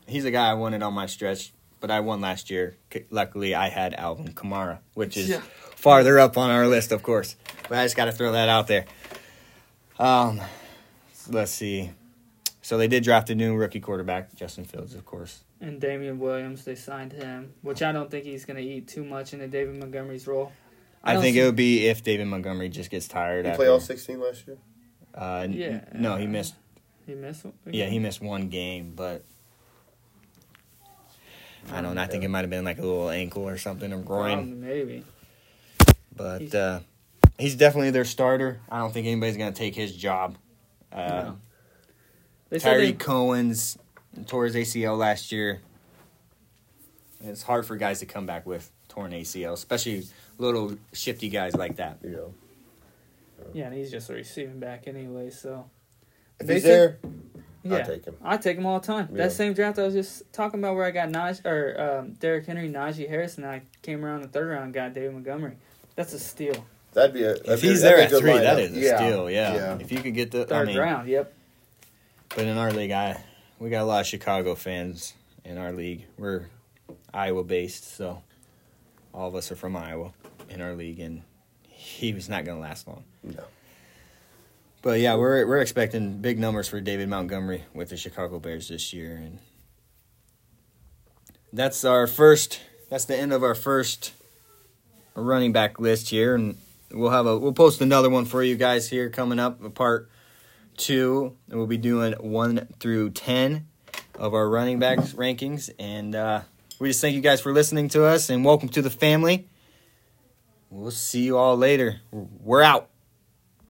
Speaker 1: He's a guy I wanted on my stretch, but I won last year. C- Luckily, I had Alvin Kamara, which is
Speaker 3: Yeah.
Speaker 1: farther up on our list, of course. But I just got to throw that out there. Um, let's see. So they did draft a new rookie quarterback, Justin Fields, of course.
Speaker 3: And Damien Williams, they signed him, which I don't think he's going to eat too much into David Montgomery's role.
Speaker 1: I,
Speaker 3: don't
Speaker 1: think
Speaker 3: see-
Speaker 1: it would be if David Montgomery just gets tired.
Speaker 2: He
Speaker 1: after,
Speaker 2: play all sixteen last year.
Speaker 1: Uh, n-
Speaker 3: Yeah.
Speaker 1: No, he missed.
Speaker 3: He missed. one?
Speaker 1: Yeah, he missed one game, but I don't know. I think it might have been like a little ankle or something or groin.
Speaker 3: Probably, maybe.
Speaker 1: But
Speaker 3: He's-
Speaker 1: uh, he's definitely their starter. I don't think anybody's going to take his job. Uh,
Speaker 3: No. They said
Speaker 1: Tyree
Speaker 3: they,
Speaker 1: Cohen's tore his ACL last year. It's hard for guys to come back with torn ACL, especially little shifty guys like that.
Speaker 2: You know.
Speaker 3: yeah, and he's just a receiving back anyway. So
Speaker 2: If
Speaker 3: They
Speaker 2: he's there,
Speaker 3: yeah,
Speaker 2: I'll take him.
Speaker 3: I take him all the time.
Speaker 2: Yeah.
Speaker 3: That same draft I was just talking about, where I got Naj or um, Derrick Henry, Najee Harris, and I came around the third round, and got David Montgomery. That's a steal.
Speaker 2: That'd be a. that'd
Speaker 1: If
Speaker 2: be
Speaker 1: he's there
Speaker 2: that'd
Speaker 1: at
Speaker 2: a
Speaker 1: three,
Speaker 2: good lineup.
Speaker 1: is a steal. Yeah.
Speaker 2: Yeah.
Speaker 1: If you could get the, I
Speaker 3: Third
Speaker 1: mean,
Speaker 3: round. Yep.
Speaker 1: But in our league, I we got a lot of Chicago fans in our league. We're Iowa based, so all of us are from Iowa in our league, and he was not going to last long.
Speaker 2: No.
Speaker 1: But yeah, we're we're expecting big numbers for David Montgomery with the Chicago Bears this year, and that's our first. That's the end of our first running back list here, and we'll have a we'll post another one for you guys here coming up, a part two, and we'll be doing one through ten of our running backs rankings, and uh, we just thank you guys for listening to us, and welcome to the family. We'll see you all later. We're out.